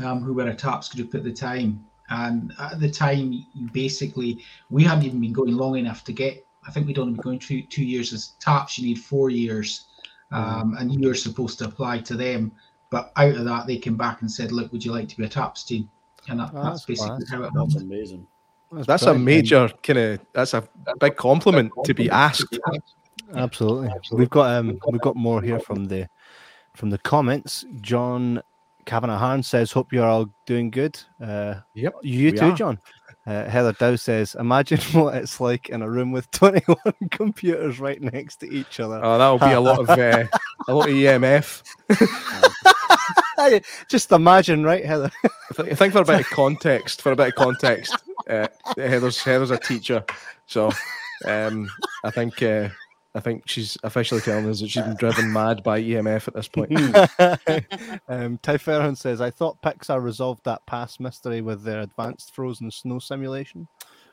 um, who were a TAPS group at the time. And at the time, basically, we hadn't even been going long enough to get. I think we'd only been going two two years as TAPS. You need four years, um, and you're supposed to apply to them. But out of that, they came back and said, "Look, would you like to be a TAPS team?" And that, Oh, that's that's basically class. how it That's amazing. That's a major kind of. That's a big compliment to be asked. Absolutely. We've got um we've got more here from the from the comments. John Kavanagh says, "Hope you're all doing good." Uh, Yep, you too, are. John. Uh, Heather Dow says, "Imagine what it's like in a room with 21 computers right next to each other." Oh, that'll be a lot of uh, a lot of EMF. Just imagine, right, Heather? I think for a bit of context, for a bit of context, uh, Heather's Heather's a teacher, so um, I think uh, I think she's officially telling us that she's been driven mad by EMF at this point. um, Ty Fairhorn says, "I thought Pixar resolved that past mystery with their advanced frozen snow simulation."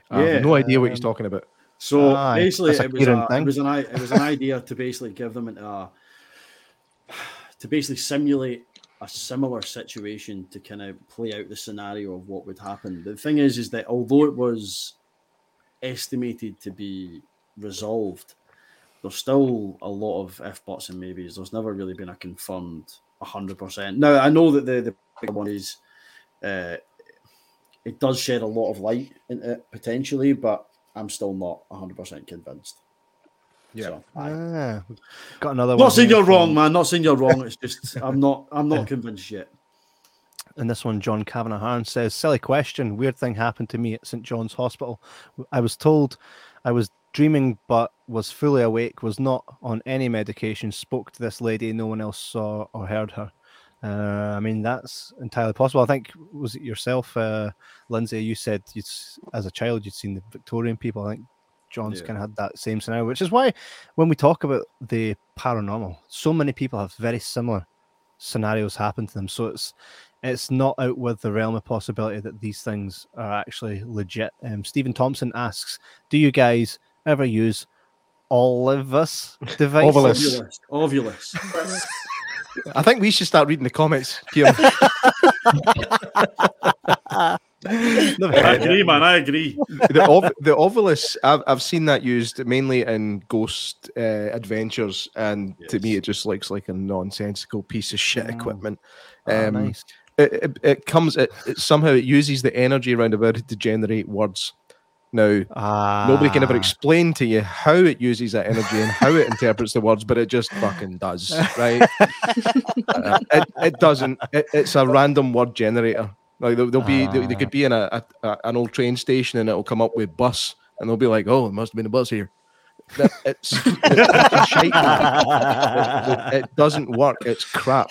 I have Yeah, no idea what he's um, talking about. So Aye, basically, it was, a, it was an it was an idea to basically give them an, uh, to basically simulate a similar situation to kind of play out the scenario of what would happen. The thing is, is that although it was estimated to be resolved, there's still a lot of if buts and maybes. There's never really been a confirmed hundred percent. Now I know that the the big one is uh, it does shed a lot of light into it potentially, but I'm still not hundred percent convinced. Yeah. So, aye. Ah, got another not one. Not saying you're wrong, man. Not saying you're wrong. It's just I'm not I'm not convinced yet. And this one, John Kavanagh Harn says, Silly question. Weird thing happened to me at St. John's Hospital. I was told I was dreaming but was fully awake, was not on any medication, spoke to this lady, no one else saw or heard her. Uh, I mean, that's entirely possible. I think, was it yourself, uh, Lindsay? You said you'd, as a child you'd seen the Victorian people. I think John's Yeah. kind of had that same scenario, which is why when we talk about the paranormal, so many people have very similar scenarios happen to them. So it's it's not out with the realm of possibility that these things are actually legit. Um, Stephen Thompson asks, "Do you guys ever use Olivus devices?" Ovilus. Ovulus. Ovulus. I think we should start reading the comments, Kieran. Never I agree, man. I agree. the, ov- the Ovilus, I've, I've seen that used mainly in ghost uh, adventures, and to me, it just looks like a nonsensical piece of shit Oh. equipment. Oh, Um, nice. it, it, it comes, it, it somehow it uses the energy around about it to generate words. Now, nobody can ever Ah. explain to you how it uses that energy and how it interprets the words, but it just fucking does, right? Uh, it, it doesn't. It, it's a random word generator. Like there'll, there'll be, they, they could be in a, a, a- an old train station and it'll come up with bus, and they'll be like, "Oh, it must have been a bus here." That, it's, it's shite. It, it doesn't work. It's crap.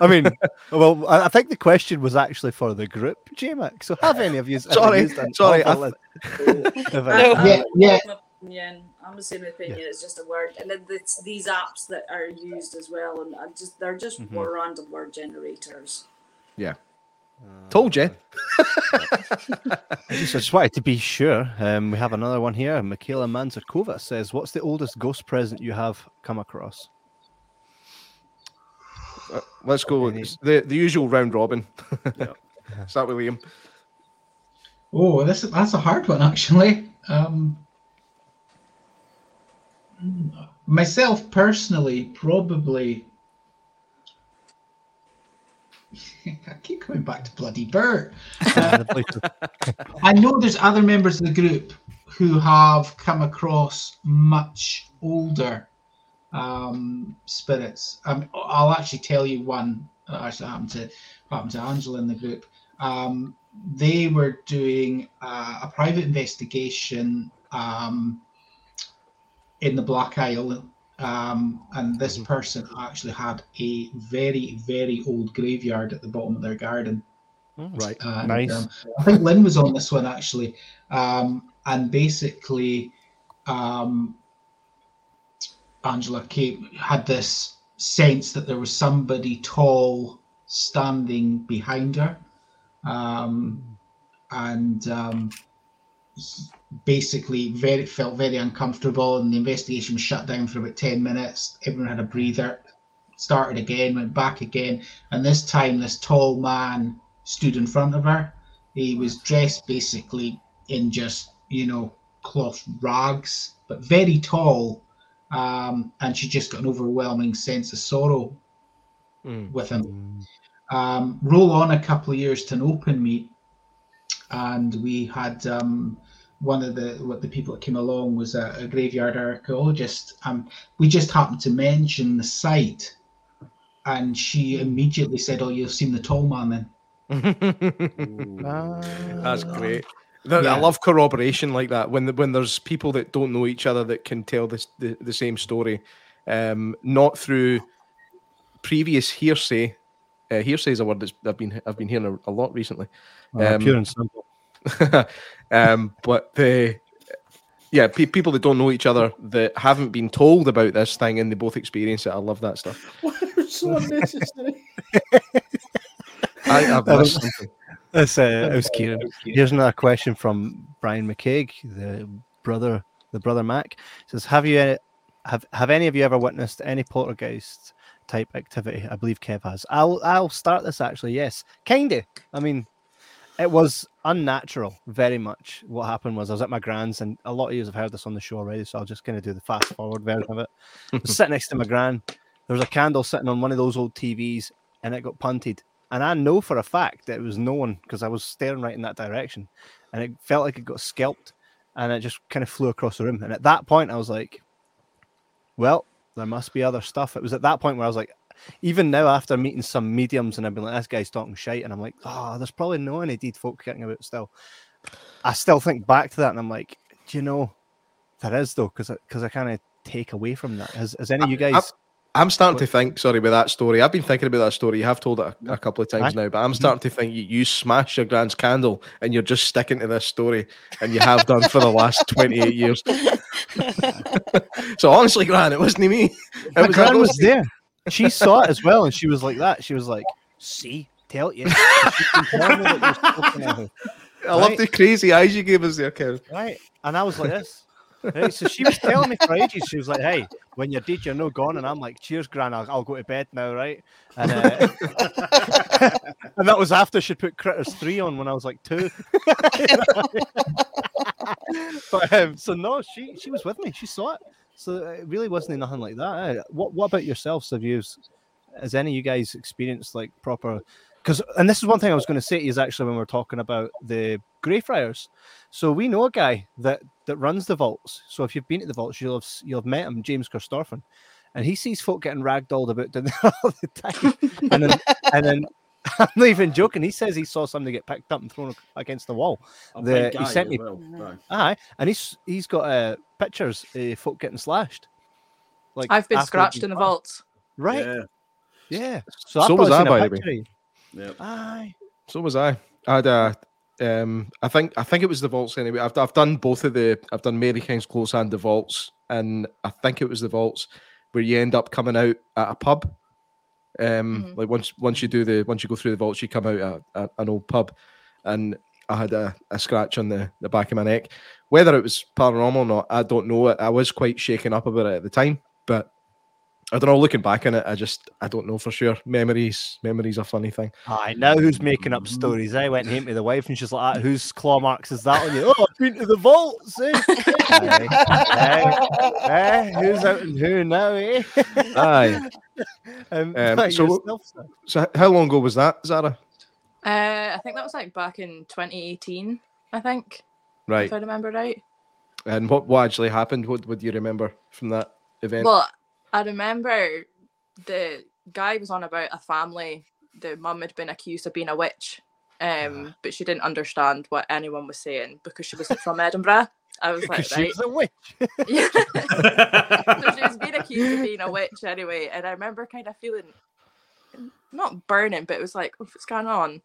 I mean, well, I I think the question was actually for the group, J-Mac. So have any of you Sorry, used an sorry, I Ovilus device? No. I'm Yeah, of yeah. the opinion. I'm the same opinion. It's just a word, and then it's these apps that are used as well, and I just they're just Mhm. random word generators. Told you. I just, I just wanted to be sure. Um, we have another one here. Michaela Manzarkova says, "What's the oldest ghost present you have come across?" Uh, let's go. Any- with The the usual round robin. Yeah. Start with Liam. Oh, this that's a hard one actually. Um, myself personally, probably. I keep coming back to bloody Bert. Uh, I know there's other members of the group who have come across much older um, spirits. Um, I'll actually tell you one that actually happened to happened to Angela in the group. Um, they were doing uh, a private investigation um, in the Black Isle, um, and this Mhm. person actually had a very, very old graveyard at the bottom of their garden. Right. And, Nice. um, I think Lynn was on this one actually, um, and basically, um, Angela came had this sense that there was somebody tall standing behind her, um, and um, basically very felt very uncomfortable, and the investigation was shut down for about ten minutes. Everyone had a breather, started again, went back again, and this time this tall man stood in front of her. He was dressed basically in just, you know, cloth rags, but very tall. Um, and she just got an overwhelming sense of sorrow Mm. with him. Um, roll on a couple of years to an open meet, and we had um, one of the what the people that came along was a, a graveyard archaeologist. Um, we just happened to mention the site, and she immediately said, "Oh, you've seen the tall man then." That's great. Th- Yeah. I love corroboration like that when the, when there's people that don't know each other that can tell this the, the same story, um, not through previous hearsay. Uh, hearsay is a word that's I've been I've been hearing a, a lot recently. Uh, Um, pure and simple. um, but the yeah, pe- people that don't know each other that haven't been told about this thing and they both experience it. I love that stuff. so unnecessary. I, I've That missed was- something. That's uh, it was Kieran. Here's another question from Brian McCaig, the brother, the brother Mac. Says, have you have have any of you ever witnessed any poltergeists type activity. I believe Kev has. I'll I'll start this actually. Yes, kinda. I mean, it was unnatural, very much. What happened was I was at my grand's, and a lot of you have heard this on the show already, so I'll just kind of do the fast forward version of it. I was sitting next to my grand. There was a candle sitting on one of those old TVs, and it got punted. And I know for a fact that it was no one because I was staring right in that direction, and it felt like it got scalped, and it just kind of flew across the room. And at that point, I was like, "Well, there must be other stuff." It was at that point where I was like, even now after meeting some mediums and I've been like, this guy's talking shite, and I'm like, oh, there's probably no any deed folk kicking about still. I still think back to that and I'm like, do you know, there is though, because because I, kind of take away from that. Has, has any of you guys? I'm starting to think, sorry, with that story. I've been thinking about that story. You have told it a, a couple of times now, but I'm mm-hmm. starting to think you, you smash your grand's candle and you're just sticking to this story, and you have done for the last 28 years. so honestly, Gran, it wasn't me. It My was gran was there. She saw it as well, and she was like that. She was like, "See, tell you." She's been telling me that you're spoken of. I love the crazy eyes you gave us there, Kev. Right. And I was like this. Right. So she was telling me for ages. She was like, "Hey, when you're dead, you're no gone." And I'm like, "Cheers, Gran. I'll, I'll go to bed now." Right. And uh, and that was after she put Critters three on when I was like two. but um, so no, she she was with me. She saw it. So it really wasn't nothing like that. eh? What what about yourselves? Have you has any of you guys experienced like proper? Because and this is one thing I was going to say is actually when we're talking about the Greyfriars. So we know a guy that that runs the vaults. So if you've been to the vaults, you'll have you'll have met him, James Kirstorfen, and he sees folk getting ragdolled about all the time. And then and then I'm not even joking. He says he saw somebody get picked up and thrown against the wall. A The- big he sent me- well. Right. Aye, and he's he's got uh, pictures of folk getting slashed. Like I've been scratched in the been- vaults. Right. Yeah. Yeah. So, So I've was I, by the way. picture. Yep. Aye. So was I. I had a, um, I think I think it was the vaults anyway. I've I've done both of the I've done Mary King's Close and the vaults, and I think it was the vaults where you end up coming out at a pub. Um, Mhm. like once once you do the once you go through the vaults, you come out at, at an old pub, and I had a, a scratch on the, the back of my neck. Whether it was paranormal or not, I don't know. I was quite shaken up about it at the time, but I don't know. Looking back on it, I just I don't know for sure. Memories, memories are a funny thing. I now who's making up stories? I went home to the wife and she's like, ah, whose claw marks is that on you? Oh, I've been to the vaults. Eh? Aye. Eh, who's out and who now, eh? Aye. um, Um, so- yourself. So how long ago was that, Zara? Uh, I think that was like back in 2018. I think, Right. if I remember right. And what, what actually happened? What would you remember from that event? Well, I remember the guy was on about a family. The mum had been accused of being a witch, um, but she didn't understand what anyone was saying because she was from Edinburgh. I was like, Because she was a witch. yeah. so she was being accused of being a witch anyway, and I remember kind of feeling not burning, but it was like, what's going on?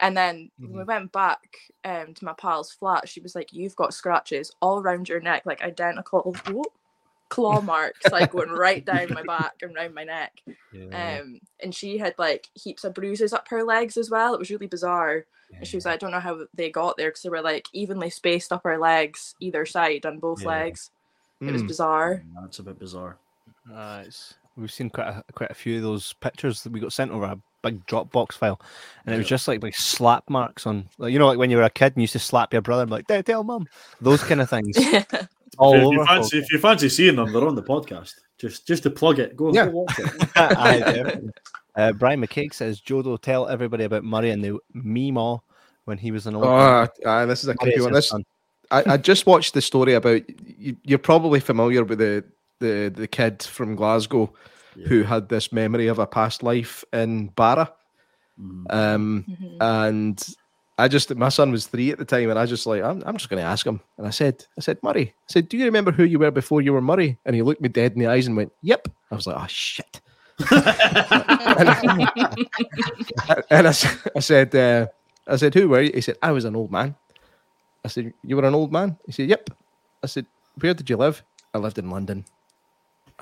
And then when we went back um, to my pal's flat, she was like, "You've got scratches all around your neck, like identical whoop, claw marks, like going right down my back and round my neck." Um, and she had like heaps of bruises up her legs as well. It was really bizarre. And she was like, "I don't know how they got there because they were like evenly spaced up her legs, either side on both Yeah. legs. It was Hmm. bizarre." That's a bit bizarre. It's, we've seen quite a, quite a few of those pictures that we got sent over a big Dropbox file, and it was just like like slap marks on, like, you know, like when you were a kid and you used to slap your brother, and be like, "Tell- tell mum," those kind of things all if, over. you fancy, if you fancy seeing them, they're on the podcast. Just just to plug it. Go, Yeah. go watch it. Aye, definitely. uh, Brian McCaig says, "Jodo, tell everybody about Murray and the Meemaw when he was an old." Oh, man." aye, this is a Murray creepy one. This. I, I just watched the story about you, you're probably familiar with the, the the kid from Glasgow Yeah. who had this memory of a past life in Barra. Mhm. Um, Mhm. and I just my son was three at the time, and I just like I'm, I'm just going to ask him. And I said, I said, Murray, I said, do you remember who you were before you were Murray? And he looked me dead in the eyes and went, Yep. I was like, Oh shit. and, I, and I, I said, uh, I said, who were you? He said, I was an old man. I said, you were an old man. He said, Yep. I said, where did you live? I lived in London.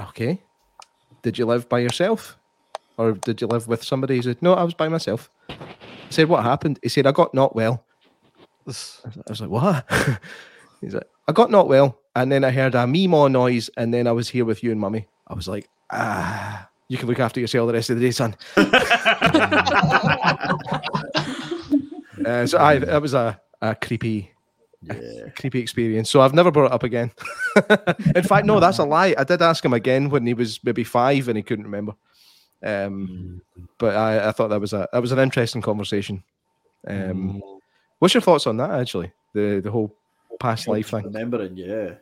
Okay. Did you live by yourself, or did you live with somebody? He said, No, I was by myself. I said, What happened? He said, I got not well. I was- like, What? He's like, I got not well. And then I heard a meemaw noise. And then I was here with you and mummy. I was like, Ah, You can look after yourself the rest of the day, son. uh, so I that was a, a creepy Yeah. creepy experience. So I've never brought it up again. In fact, no, that's a lie. I did ask him again when he was maybe five and he couldn't remember. Um, but I, I thought that was a that was an interesting conversation. Um, what's your thoughts on that actually? The the whole past life thing. Remembering, yeah.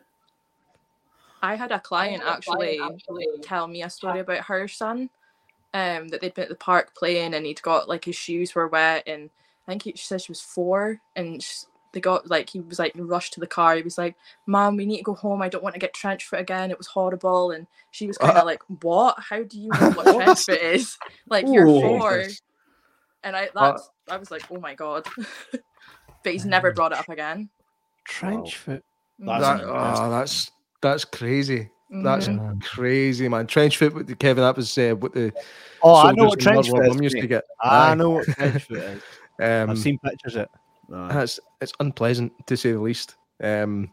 I had a client actually tell me a story about her son. Um, that they'd been at the park playing and he'd got like his shoes were wet and I think he, she said she was four and sh they got like he was like rushed to the car. He was like, "Mom, we need to go home. I don't want to get trench foot again. It was horrible." And she was kind of like, "What? How do you know what trench foot is? Like you're Oh. four. And I that's I was like, "Oh my god!" but he's never brought it up again. Trench foot. That's That, oh, that's that's crazy. That's Mhm. crazy, man. Trench foot with the Kevin. That was uh, what the Oh, I know what trench foot One is. used to get. I know what trench foot is. Um, I've seen pictures of it. Aye. That's it's unpleasant to say the least. Um,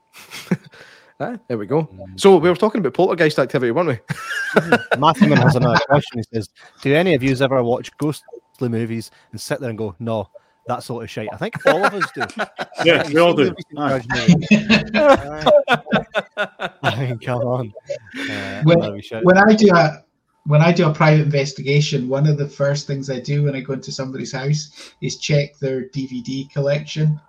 ah, there we go. So we were talking about poltergeist activity, weren't we? Matthewman has another question. He says, "Do any of you ever watch ghostly movies and sit there and go, no, that sort of shite?" I think all of us do. Yeah, You've we all do. Aye. I mean, come on. Uh, When- no, we should. when I do a when I do a private investigation, one of the first things I do when I go into somebody's house is check their DVD collection.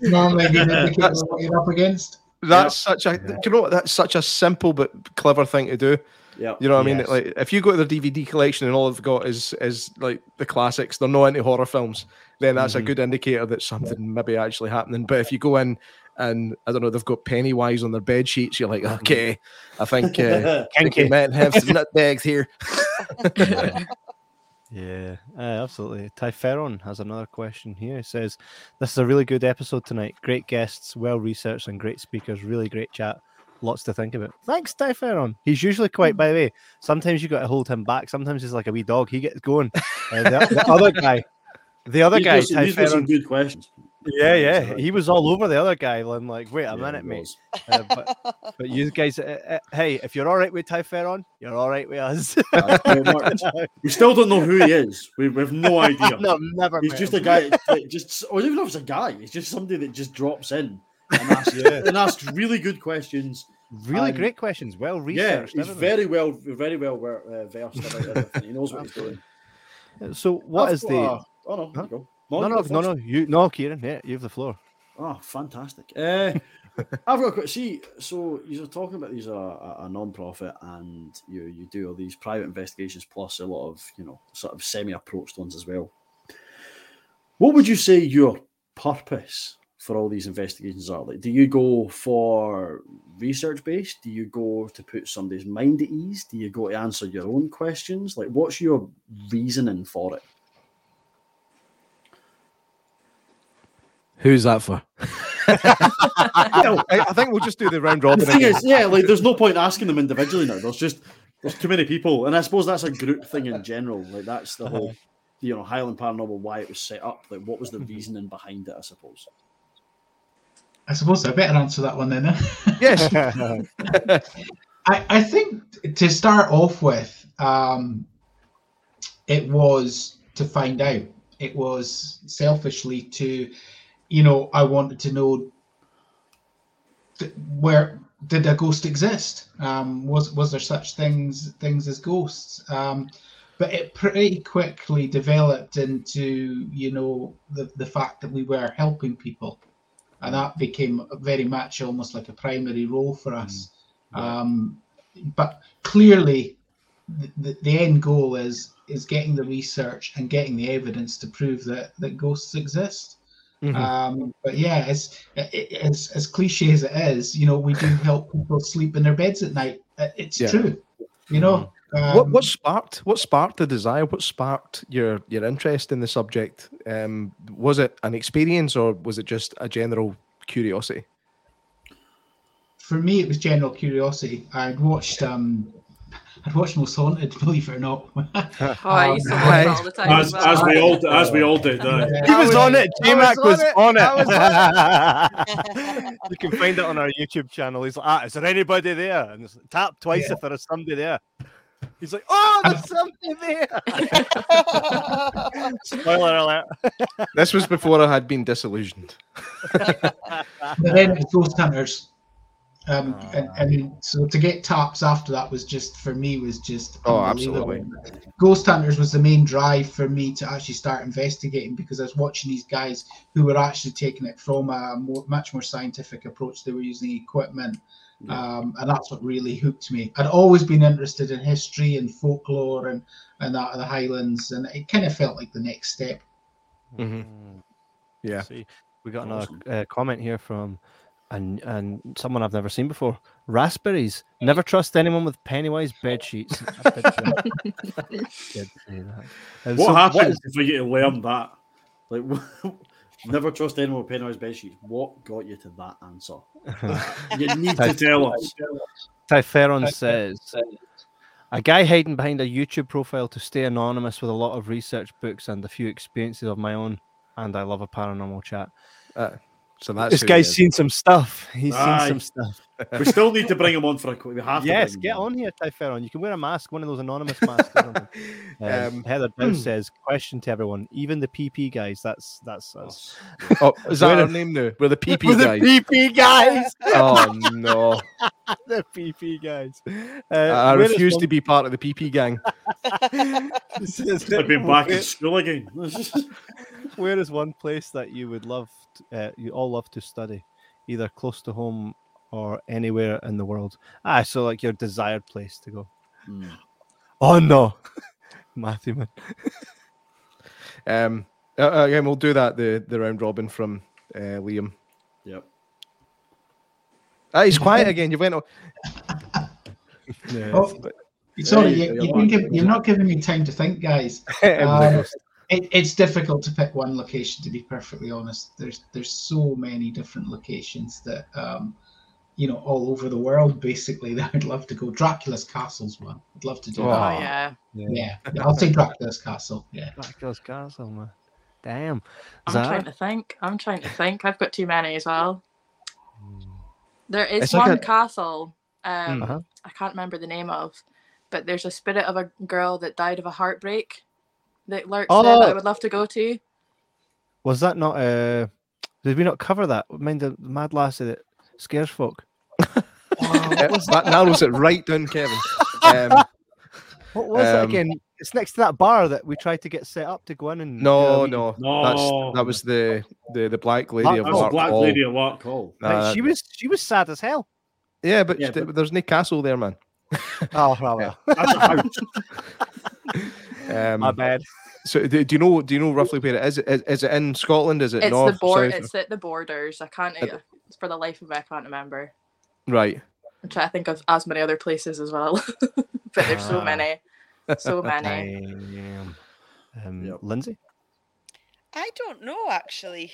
Normally, a good what you're up against. That's such a. Do you know what? That's such a simple but clever thing to do. yeah. You know what I mean? Like if you go to their DVD collection and all they've got is is like the classics, they're not into horror films. Then that's a Mhm. good indicator that something maybe actually happening. But if you go in and I don't know, they've got Pennywise on their bed sheets, you're like, okay, I think uh, I think we might have some nut bags here. Yeah, uh, absolutely. Typheron has another question here. He says, This is a really good episode tonight. Great guests, well researched, and great speakers. Really great chat. Lots to think about. Thanks, Typheron. He's usually quite, by the way, sometimes you got to hold him back. Sometimes he's like a wee dog. He gets going. Uh, the, the other guy, the other These guy, were some- these were some good questions. Yeah, yeah. He was all over the other guy. I'm like, Wait a Yeah, minute, mate. Uh, but, but you guys, uh, uh, hey, if you're all right with Typheron, you're all right with us. Aye, very much. We still don't know who he is. We, we have no idea. no, never. He's just him. a guy that just, or even if it's a guy, he's just somebody that just drops in and asks, Yeah. and asks really good questions. Really and- great questions. Well researched. Yeah, researched. he's very well, very well uh, versed about everything. He knows what he's doing. So, what I've is got the? a- oh no, Huh? go. No, you no, no, no. You, no, Kieran. Yeah, you have the floor. Oh, fantastic. Uh, I've got a quick see. So you're talking about these are a, a non-profit, and you you do all these private investigations plus a lot of you know sort of semi-approached ones as well. What would you say your purpose for all these investigations are? Like, do you go for research based? Do you go to put somebody's mind at ease? Do you go to answer your own questions? Like, what's your reasoning for it? Who's that for? I, I think we'll just do the round The robin. thing again. is, yeah, like there's no point asking them individually now. There's just there's too many people, and I suppose that's a group thing in general. Like that's the whole, you know, Highland Paranormal why it was set up. Like what was the reasoning behind it? I suppose. I suppose I better answer that one then. eh? yes. I, I think to start off with, um, it was to find out. It was selfishly to, you know, I wanted to know th- where did a ghost exist? Um, was was there such things things as ghosts? Um, but it pretty quickly developed into, you know, the the fact that we were helping people, and that became very much almost like a primary role for us. Um, but clearly, the, the, the end goal is is getting the research and getting the evidence to prove that that ghosts exist. Mhm. Um, but yeah, as, as as cliche as it is, you know, we do help people sleep in their beds at night. Uh, It's Yeah. true, you know. what Um, what sparked what sparked the desire? What sparked your your interest in the subject? Um, was it an experience or was it just a general curiosity? for me, it was general curiosity. I'd watched um, I'd watch Most Haunted, believe it or not. Oh, I used to watch all the time. As, as we all as we all did. aye. Yeah. He was on it. I J Mac was was on on it. it. you can find it on our YouTube channel. He's like, ah, is there anybody there? And it's, tap twice Yeah. if there is somebody there. He's like, oh, there's somebody there. Spoiler alert. This was before I had been disillusioned. But then it's Ghost Hunters. Um, and, and so to get taps after that was just for me was just Oh, unbelievable. Ghost Hunters was the main drive for me to actually start investigating because I was watching these guys who were actually taking it from a more, much more scientific approach. They were using equipment, um, and that's what really hooked me. I'd always been interested in history and folklore and and that of the Highlands, and it kind of felt like the next step. Mhm. Yeah. See, we got another uh, comment here from and and someone I've never seen before. Raspberries. Never trust anyone with Pennywise bed sheets. Did say- that. And What so happens is- for you to learn that? Like, never trust anyone with Pennywise bed sheets. What got you to that answer? You need to tell us. Typheron says a guy hiding behind a YouTube profile to stay anonymous with a lot of research books and a few experiences of my own. And I love a paranormal chat. Uh, so that's this guy's seen some stuff. He's Aye. seen some stuff. We still need to bring him on for a. quick. We have to. Yes, bring get on here, Typheron. You can wear a mask, one of those anonymous masks. Um, Um, Heather Dow says, question to everyone, even the PP guys. That's that's us. Oh, is that We're our the- name now? We're the PP We're the guys. PP guys. oh no! the PP guys. Uh, I refuse one- to be part of the PP gang. I've been back where- in school again. Where is one place that you would love, t- uh, you all love to study, either close to home or anywhere in the world? Ah, so like your desired place to go. Hmm. Oh no, Matthew man. Um, uh, again, we'll do that the the round robin from uh, Liam. Yep. Ah, he's quiet again. You went. o- Yeah. Oh, sorry, you you, go, you you're didn't you're not giving me time to think, guys. Um, goes, It, it's difficult to pick one location, to be perfectly honest. There's there's so many different locations that um, you know all over the world, basically. That I'd love to go. Dracula's Castle's one. I'd love to do Oh, Oh that. yeah. Yeah, yeah, I'll say Dracula's Castle. Yeah. Dracula's Castle, man. Damn. I'm Zara? trying to think. I'm trying to think. I've got too many as well. There is It's like one a- castle. Um, Uh-huh. I can't remember the name of, but there's a spirit of a girl that died of a heartbreak that lurks there that I Oh. would love to go to. Was that not? Uh, did we not cover that? Mind the mad lassie that scares folk. Uh, that narrows it right down, Kevin. Um, What was it Um, again? It's next to that bar that we tried to get set up to go in and. do a no, no, No. That's that was the the the black lady That of That's a Lark black Hall. lady at Lark Hall. Nah, she was she was sad as hell. Yeah, but, Yeah, th- but- there's no castle there, man. Oh, well, That's a house. Um, my bad. So do, do you know? Do you know roughly where it is? Is, is it in Scotland? Is it It's north? the board. south? It's at the borders. I can't. At- It's for the life of me, I can't remember. Right. I'm trying to think of as many other places as well, but there's so Ah. many, so many. Damn. Um, Yep. Lindsay. I don't know actually.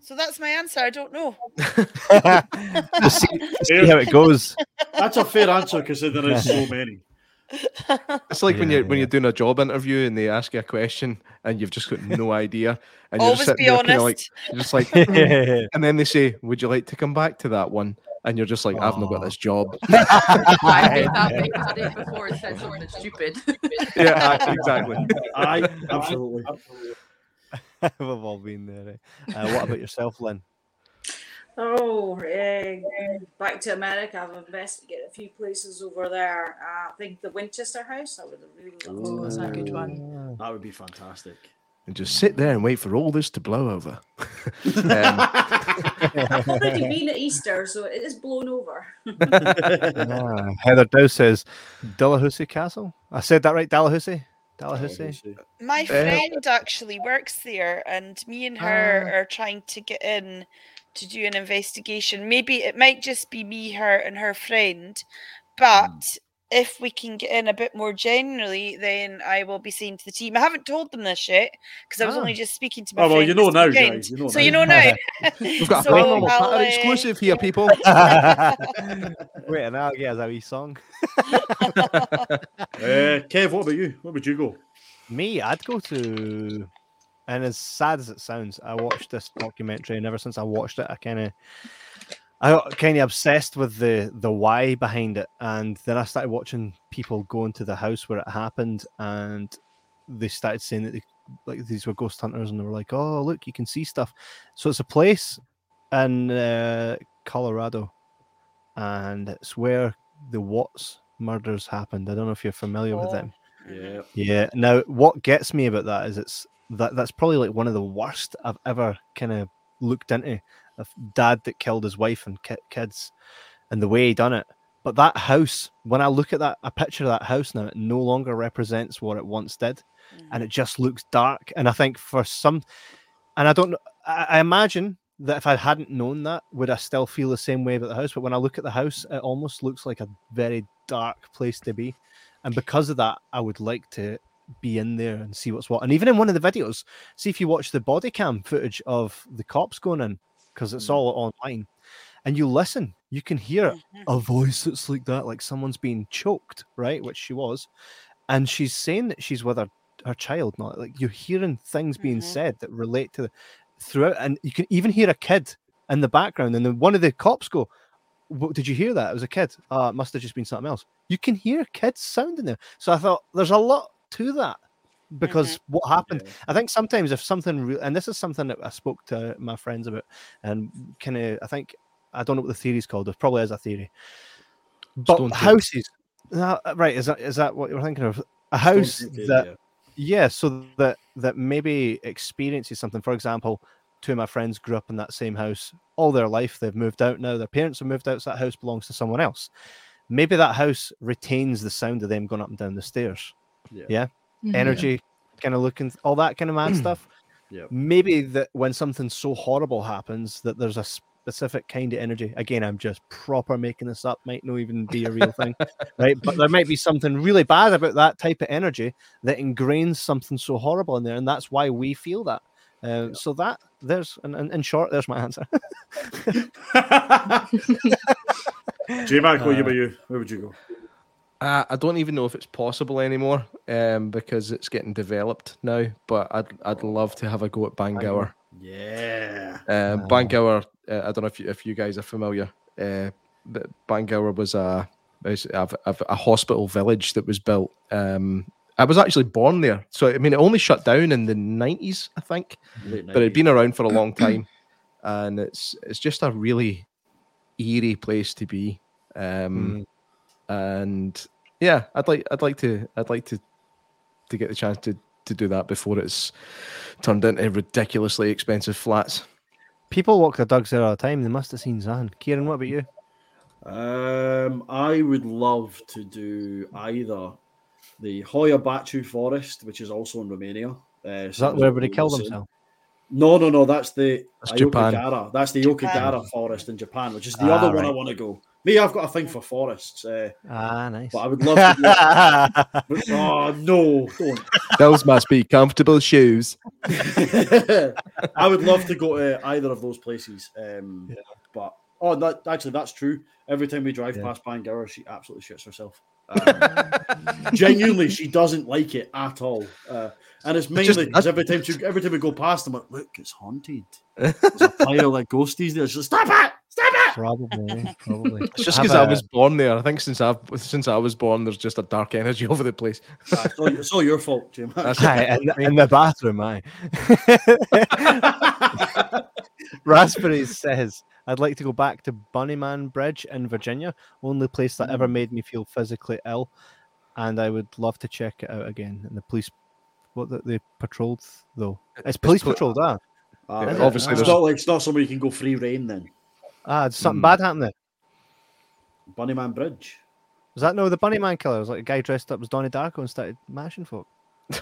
So that's my answer. I don't know. Just see, see how it goes. That's a fair answer considering there's so many. It's like when you're when you're doing a job interview and they ask you a question and you've just got no idea and you're Always just sitting be there like honest. you're just like "Hmm." and then they say, "Would you like to come back to that one?" And you're just like, "I've not got this job." I did that because I did before and said something stupid. yeah, aye, exactly. Aye, absolutely. We've all been there. eh? Uh, what about yourself, Lynn? Oh, eh, back to America. I've investigated a few places over there. Uh, I think the Winchester House. I would have really loved to Oh, go that's a good one. That would be fantastic. And just sit there and wait for all this to blow over. um, I've already been at Easter, so it is blown over. Ah, Heather Dow says Dalhousie Castle. I said that right, Dalhousie. Dalhousie. My Uh, friend actually works there, and me and her Ah. are trying to get in to do an investigation. Maybe it might just be me, her, and her friend, but if we can get in a bit more generally, then I will be saying to the team. I haven't told them this yet because I was Ah. only just speaking to my Oh, well, you know now, weekend. guys, you know so now. you know now. We've got a So paranormal I'll, uh, exclusive here, people. Wait, and I'll get us a wee song. Uh, Kev, what about you? Where would you go? Me, I'd go to, and as sad as it sounds, I watched this documentary, and ever since I watched it, I kind of, I got kind of obsessed with the the why behind it, and then I started watching people go into the house where it happened, and they started saying that they, like these were ghost hunters, and they were like, "Oh, look, you can see stuff." So it's a place in uh, Colorado, and it's where the Watts murders happened. I don't know if you're familiar with Oh. them. Yeah. Yeah. Now, what gets me about that is it's that that's probably like one of the worst I've ever kind of looked into. A dad that killed his wife and ki- kids, and the way he done it. But that house, when I look at that, a picture of that house now, it no longer represents what it once did, and mm. it just looks dark. And I think for some, and I don't know, I, I imagine that if I hadn't known that, would I still feel the same way about the house? But when I look at the house, it almost looks like a very dark place to be. And because of that, I would like to be in there and see what's what. And even in one of the videos, see if you watch the body cam footage of the cops going in, because it's Mm. all online, and you listen, you can hear a voice that's like that, like someone's being choked, right? Which she was. And she's saying that she's with her, her child, not like you're hearing things being Mhm. said that relate to the throughout, and you can even hear a kid in the background. And then one of the cops go, what, did you hear that? It was a kid. Uh, it must have just been something else. You can hear kids sound in there. So I thought there's a lot to that because what happened, Yeah. I think sometimes if something, re- and this is something that I spoke to my friends about, and kind of, I think, I don't know what the theory is called. There probably is a theory. But Stone houses, uh, right? Is that is that what you're thinking of? A house Don't think that yeah, so that that maybe experiences something. For example, two of my friends grew up in that same house all their life. They've moved out now. Their parents have moved out. So that house belongs to someone else. Maybe that house retains the sound of them going up and down the stairs. Yeah. Yeah. Mhm. Energy, kind of looking, all that kind of mad stuff. yeah Maybe that when something so horrible happens, that there's a specific kind of energy. Again, I'm just proper making this up. Might not even be a real thing, right? But there might be something really bad about that type of energy that ingrains something so horrible in there, and that's why we feel that. Uh, So that there's, in, in, in short, there's my answer. yeah. J Mac, what Uh, about you? Where would you go? Uh, I don't even know if it's possible anymore um, because it's getting developed now. But I'd I'd love to have a go at Bangour. Yeah. Um, Bangour. Uh, I don't know if you, if you guys are familiar. Uh, but Bangour was a was a, a, a hospital village that was built. Um, I was actually born there, so I mean, it only shut down in the nineties, I think, but it'd been around for a long time, and it's it's just a really eerie place to be. Um, and yeah, I'd like I'd like to I'd like to to get the chance to to do that before it's turned into ridiculously expensive flats. People walk their dogs there all the time. They must have seen Zan. Kieran, what about you? Um, I would love to do either the Hoia Baciu Forest, which is also in Romania. Uh, Is that where everybody killed themselves? No, no, no. That's the That's Japan. That's the Aokigahara Forest in Japan, which is the Ah, other one I want to go. Me, I've got a thing for forests, uh, Ah, nice. but I would love to. Do it. But- oh no, don't. Those must be comfortable shoes. I would love to go to either of those places. Um, But oh, that, actually, that's true. Every time we drive Yeah. past Bangour, she absolutely shits herself. Um, genuinely, she doesn't like it at all. Uh, and it's mainly because every time she, every time we go past, I'm like, look, it's haunted. There's a pile of ghosties there. She's like, stop it, stop it. Probably, probably. It's just Have because I was born there. I think since I've since I was born, there's just a dark energy over the place. Ah, it's, all, it's all your fault, Jim. That's Aye, in, in the bathroom, aye. Raspberries says, I'd like to go back to Bunnyman Bridge in Virginia, only place that ever made me feel physically ill, and I would love to check it out again. And the police, what the, they patrolled though? It's police pol- patrolled, ah. Ah, Yeah, right. obviously it's not like it's not somewhere you can go free reign. Then Ah, did something Hmm. bad happen there? Bunnyman Bridge. Was that no the Bunnyman killer? It was like a guy dressed up as Donnie Darko and started mashing folk.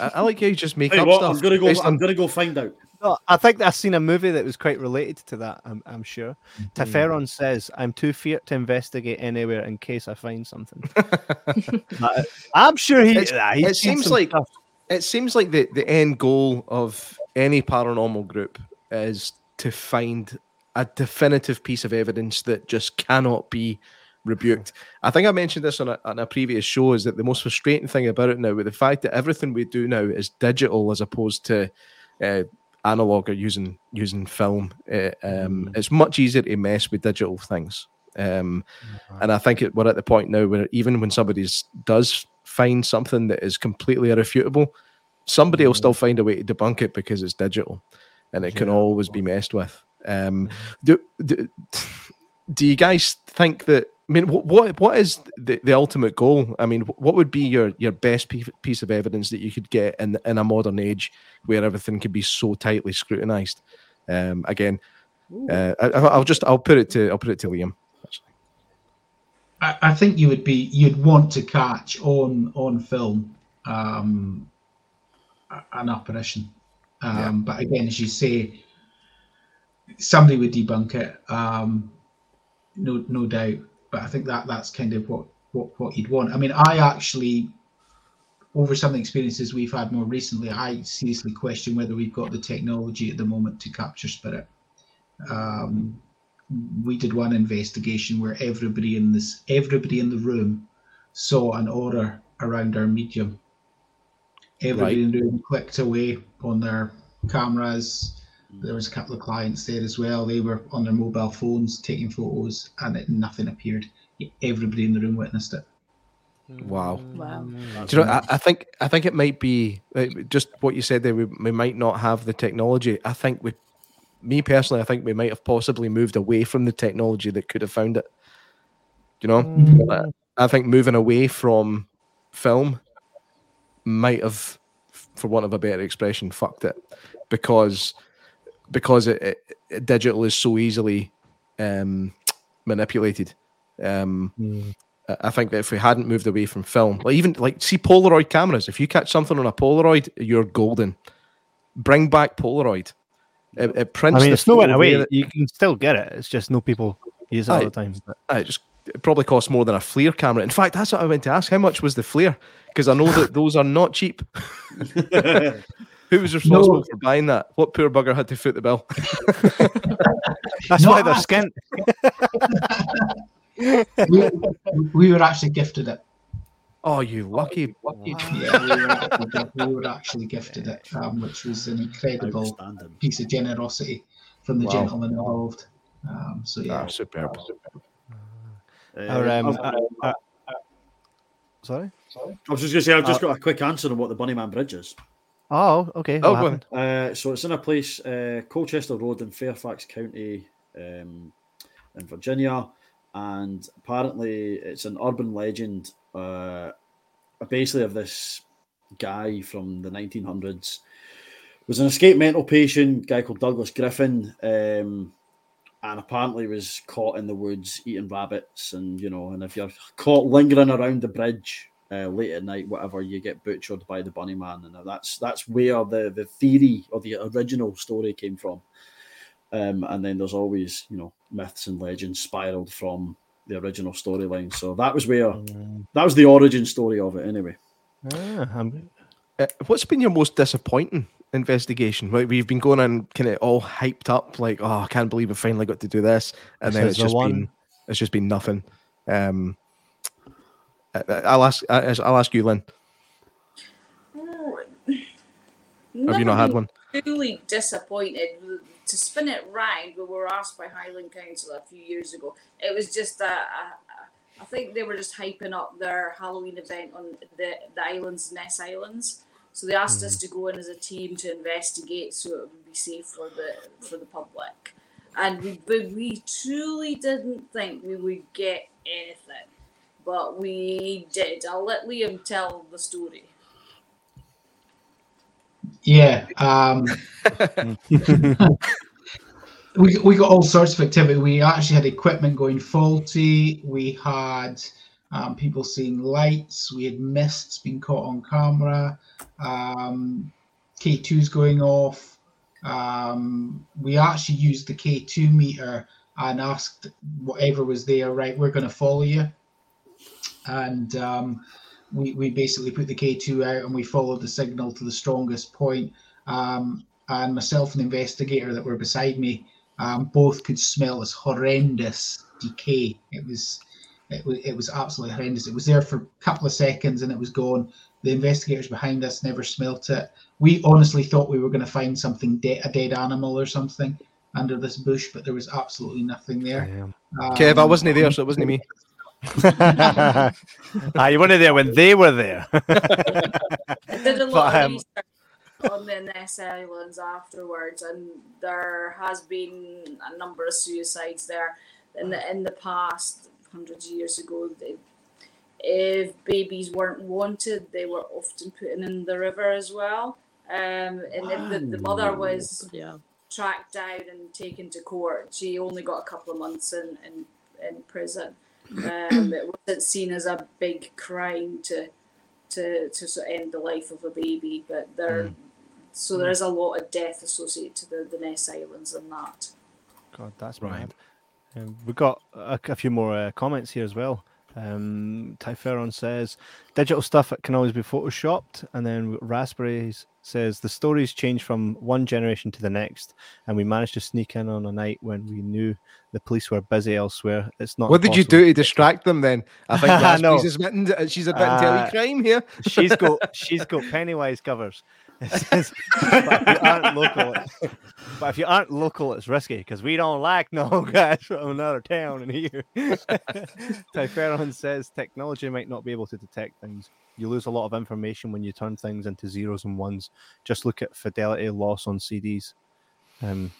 I, I like how you just make Hey, up what? stuff. I'm gonna go. I'm on- gonna go find out. No, I think I've seen a movie that was quite related to that. I'm, I'm sure. Typheron says, "I'm too feared to investigate anywhere in case I find something." Uh, I'm sure he. It's- ah, it seems like stuff. it seems like the, the end goal of any paranormal group is to find a definitive piece of evidence that just cannot be rebuked. I think I mentioned this on a, on a previous show is that the most frustrating thing about it now, with the fact that everything we do now is digital as opposed to uh, analog or using using film, uh, um, it's much easier to mess with digital things. Um, and I think it, we're at the point now where even when somebody does find something that is completely irrefutable, somebody will still find a way to debunk it because it's digital, and it can always be messed with. Um, do, do do you guys think that? I mean, wh- what what is the, the ultimate goal? I mean, what would be your your best piece piece of evidence that you could get in in a modern age where everything can be so tightly scrutinized? Um, again, uh, I, I'll just I'll put it to I'll put it to Liam. I, I think you would be you'd want to catch on on film um, an apparition. Um, But again, as you say, somebody would debunk it, um, no no doubt. But I think that that's kind of what what what you'd want. I mean, I actually. Over some of the experiences we've had more recently, I seriously question whether we've got the technology at the moment to capture spirit. Um, we did one investigation where everybody in this everybody in the room saw an aura around our medium. Everybody in the room clicked away on their cameras. There was a couple of clients there as well. They were on their mobile phones taking photos, and it, nothing appeared. Everybody in the room witnessed it. Wow. Wow. Do you know? I, I think I think it might be uh, just what you said there. We, we might not have the technology. I think we, me personally, I think we might have possibly moved away from the technology that could have found it. You know, I, I think moving away from film might have, for want of a better expression, fucked it because because it, it, it- digital is so easily um, manipulated. Um, I- I think that if we hadn't moved away from film, like even like see Polaroid cameras, if you catch something on a Polaroid, you're golden. Bring back Polaroid. It, it I prints. mean, the it's no went away. there. You can still get it. It's just no people use it all the time. Aye, it just it probably costs more than a FLIR camera. In fact, that's what I went to ask. How much was the FLIR? Because I know that those are not cheap. Who was responsible No. for buying that? What poor bugger had to foot the bill? that's No, why they're skint. we, we were actually gifted it. Oh, you lucky. Yeah, we were actually, we were actually gifted it, um, which was an incredible piece of generosity from the Wow. gentleman involved. Um, so yeah, Ah, superb. Or, Uh, um, I've- uh, uh, sorry. I was just going to say, I've just got a quick answer on what the Bunnyman Bridge is. Oh, okay. Oh, what go happened? Uh, so it's in a place, uh, Colchester Road in Fairfax County, um, in Virginia, and apparently it's an urban legend, uh, basically of this guy from the 1900s. Was an escaped mental patient, guy called Douglas Griffin, um, and apparently was caught in the woods eating rabbits, and you know, and if you're caught lingering around the bridge. Uh, late at night, whatever, you get butchered by the bunny man, and that's that's where the the theory or the original story came from. Um, and then there's always, you know, myths and legends spiraled from the original storyline. So that was where that was the origin story of it, anyway. Ah, Uh, what's been your most disappointing investigation? Like we've been going on kind of all hyped up, like, oh, I can't believe I finally got to do this, and This then it's the just one. been it's just been nothing. Um, I- I'll ask I'll ask you, Lynn. Have you not had one? Truly disappointed. To spin it round, we were asked by Highland Council a few years ago. It was just a, a, I think they were just hyping up their Halloween event on the, the islands, Ness Islands. So they asked us mm. to go in as a team to investigate, so it would be safe for the for the public. And we but we truly didn't think we would get anything, but we did. I'll let Liam tell the story. yeah. Um, we we got all sorts of activity. We actually had equipment going faulty. We had um, people seeing lights. We had mists being caught on camera. Um, K2's going off. Um, we actually used the K2 meter and asked whatever was there, right, we're going to follow you. And um, we, we basically put the K2 out and we followed the signal to the strongest point. Um, and myself and the investigator that were beside me um, both could smell this horrendous decay. It was it was, it was absolutely horrendous. It was there for a couple of seconds and it was gone. The investigators behind us never smelt it. We honestly thought we were going to find something, de- a dead animal or something under this bush, but there was absolutely nothing there. Um, Kev, I wasn't there, so it wasn't me. ah, you weren't there when they were there. I did a But, lot of um, research on the Ness Islands afterwards, and there has been a number of suicides there in the in the past, hundreds of years ago. They, if babies weren't wanted, they were often put in the river as well. Um, and if the, the mother was Yeah. tracked down and taken to court. She only got a couple of months in in, in prison. Um, it wasn't seen as a big crime to to to sort of end the life of a baby, but there. So there is a lot of death associated to the, the Ness Islands and that. God, that's Right. mad. Um, we've got a, a few more uh, comments here as well. Um, Typheron says digital stuff can always be photoshopped, and then Raspberries says the stories change from one generation to the next, and we managed to sneak in on a night when we knew the police were busy elsewhere. It's not. What did you do to distract them then? I think. Raspberries is admitting, uh, she's admitting Uh, a crime here. she's got she's got Pennywise covers. It says, but if you aren't local, but if you aren't local, it's risky because we don't like no guys from another town in here. Typheron says technology might not be able to detect things. You lose a lot of information when you turn things into zeros and ones. Just look at fidelity loss on CDs. Um,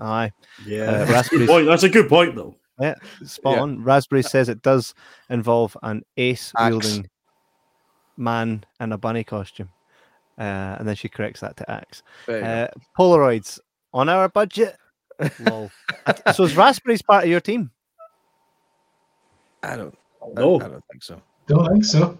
aye, Yeah, Uh, that's, a good point. that's a good point, though. yeah, spot Yeah. on. Raspberry says it does involve an ace wielding man in a bunny costume. Uh, and then she corrects that to axe. There you go. Uh, Polaroids on our budget. Lol. So is Raspberries part of your team? I don't. I, No, I don't think so. Don't think so.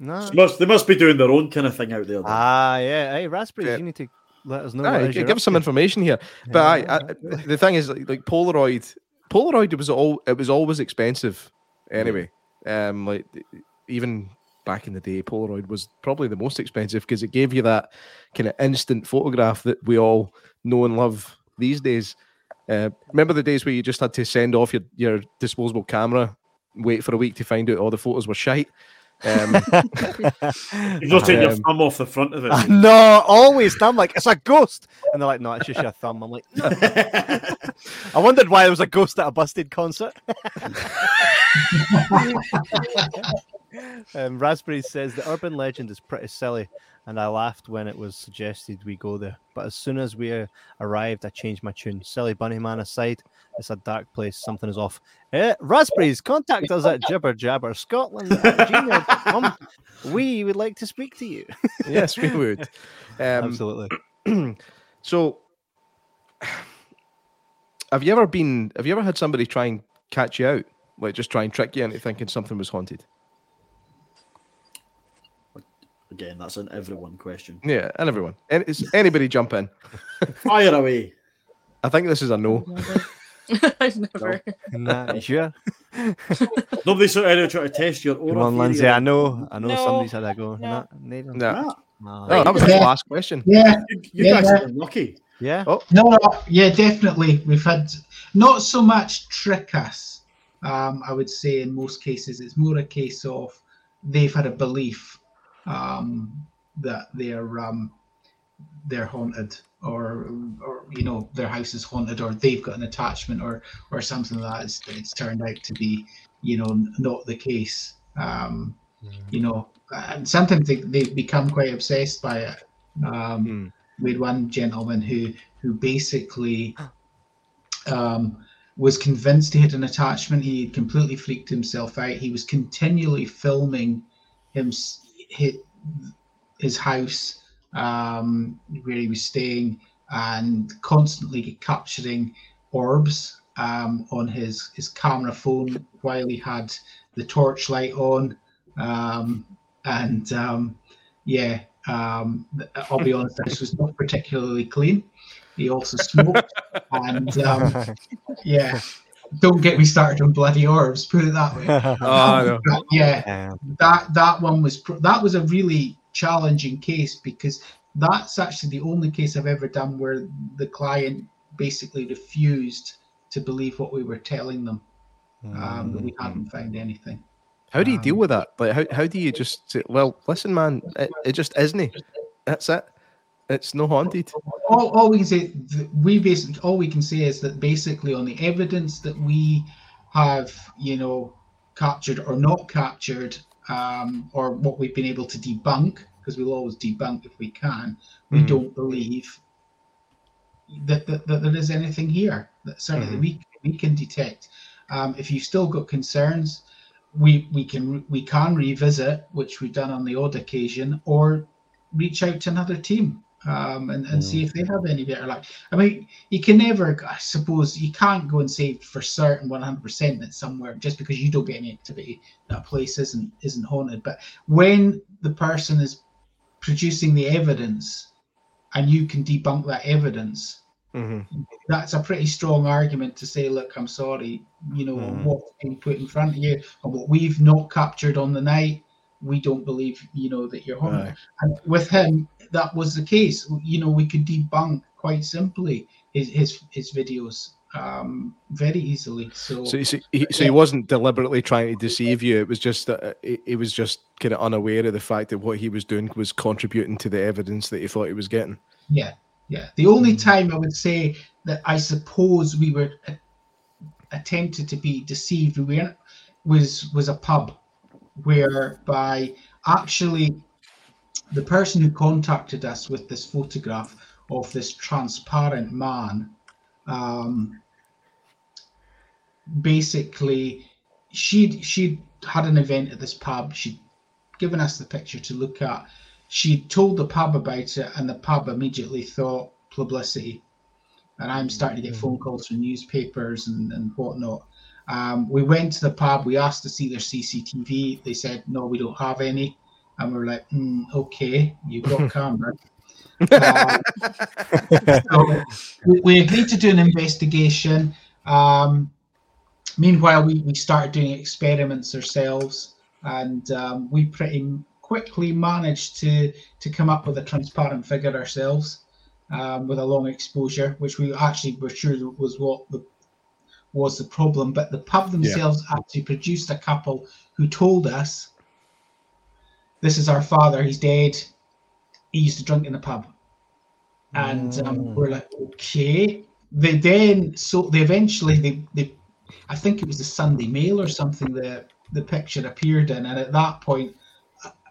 No. They must, they must be doing their own kind of thing out there. though. Ah, yeah. Hey, Raspberries, Yeah. you need to let us know. Aye, what it is it you're gives up some information here. But I, Yeah, I, the thing is, like, like Polaroid, Polaroid was all it was always expensive. Anyway, um, like even back in the day, Polaroid was probably the most expensive because it gave you that kind of instant photograph that we all know and love these days. Uh, remember the days where you just had to send off your, your disposable camera, wait for a week to find out all the photos were shite. Um, You've not taken your um, thumb off the front of it. no, always. I'm like, it's a ghost. And they're like, no, it's just your thumb. I'm like, no. I wondered why there was a ghost at a busted concert. Um, Raspberry says the urban legend is pretty silly, and I laughed when it was suggested we go there. But as soon as we uh, arrived, I changed my tune. Silly Bunny Man aside, it's a dark place. Something is off. Eh, Raspberries, contact us at Jibber Jabber Scotland at gmail.com. We would like to speak to you. yes, we would. Um, Absolutely. so, have you ever been? Have you ever had somebody try and catch you out, like just try and trick you into thinking something was haunted? Again, that's an everyone question. Yeah, and everyone, and is anybody jump in? Fire away. I think this is a no. I've never. Nah, sure? Nobody sort of try to test your Come aura. on, Lindsay. I know. I know No, somebody's had a go. no. Nah, neither. Nah. Ah, Nah. Oh, that was the last question. Yeah, you you Yeah, guys yeah. are lucky. Yeah. Oh, no, no, yeah, definitely. We've had not so much trick us. Um, I would say in most cases, it's more a case of they've had a belief um, that they're um, they're haunted, or or you know their house is haunted, or they've got an attachment, or or something like that. It's, it's turned out to be, you know, not the case. Um, you know, and sometimes they, they've become quite obsessed by it. Um, Hmm. we had one gentleman who who basically um, was convinced he had an attachment. He had completely freaked himself out. He was continually filming him his, his house um, where he was staying and constantly capturing orbs um, on his his camera phone while he had the torchlight on, um, and um, yeah, um, I'll be honest, this was not particularly clean. He also smoked, and um, yeah, don't get me started on bloody orbs. Put it that way. Oh, no. yeah, that that one was pr- that was a really challenging case because that's actually the only case I've ever done where the client basically refused to believe what we were telling them um, that we hadn't found anything. How do you deal Um, with that? Like, how, how do you just say, well, listen, man, it, it just isn't. That's it. It's no haunted. all, all we can say we basically all we can say is that basically on the evidence that we have you know captured or not captured um, or what we've been able to debunk because we'll always debunk if we can we Mhm. don't believe that, that, that there is anything here that certainly Mhm. we we can detect um, if you've still got concerns we we can we can revisit which we've done on the odd occasion or reach out to another team um, and, and see if they have any better luck. I mean, you can never, I suppose, you can't go and say for certain 100% that somewhere just because you don't get any activity that place isn't isn't haunted. But when the person is producing the evidence and you can debunk that evidence, hmm that's a pretty strong argument to say, look, I'm sorry, you know, Mhm. what's been put in front of you and what we've not captured on the night, we don't believe, you know, that you're haunted. Aye. And with him, that was the case. You know, we could debunk quite simply his his, his videos um, very easily. So, So, so, he, so he wasn't deliberately trying to deceive you. It was just that uh, he, was just kind of unaware of the fact that what he was doing was contributing to the evidence that he thought he was getting. yeah, yeah. The only time I would say that I suppose we were attempted to be deceived we weren't, was was a pub whereby actually the person who contacted us with this photograph of this transparent man um, basically she'd she'd had an event at this pub. She'd given us the picture to look at. She told the pub about it and the pub immediately thought publicity. And i'm starting to get phone calls from newspapers and, and whatnot um, we went to the pub we asked to see their cctv they said no we don't have any. And we're like mm, okay you've got camera um, so we, we agreed to do an investigation. Um, meanwhile, we, we started doing experiments ourselves, and um, we pretty quickly managed to to come up with a transparent figure ourselves um, with a long exposure, which we actually were sure was what the was the problem. But the pub themselves actually produced a couple who told us, "This is our father. He's dead. He used to drink in the pub." and um, we're like, okay. They then so they eventually they they, I think it was the Sunday Mail or something that the picture appeared in, and at that point,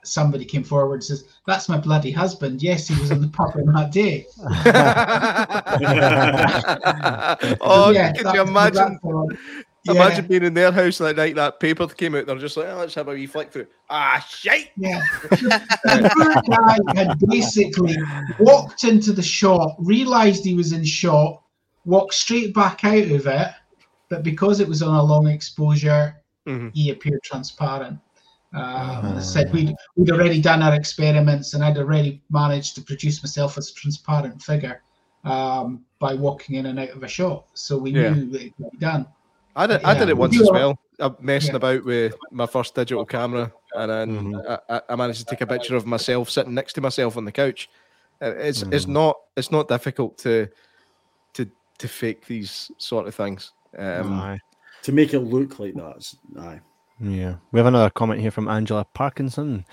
somebody came forward and says, "That's my bloody husband. Yes, he was in the pub on that day." oh, Yeah, could that- you imagine? that's the one. Imagine being in their house that night. That paper came out. They're just like, oh, let's have a wee flick through. Ah, shite. Yeah. the poor guy had basically walked into the shop, realised he was in shot, walked straight back out of it, but because it was on a long exposure, Mhm. he appeared transparent. Um, I said we'd, we'd already done our experiments, and I'd already managed to produce myself as a transparent figure um, by walking in and out of a shop. So we Yeah. knew it could be done. I did, I did it once as well. I'm messing Yeah. about with my first digital camera, and then Mhm. I- I, I managed to take a picture of myself sitting next to myself on the couch. Uh, It's it's Mhm. not it's not difficult to to to fake these sort of things. Um, Aye. to make it look like that. Aye. Yeah. We have another comment here from Angela Parkinson.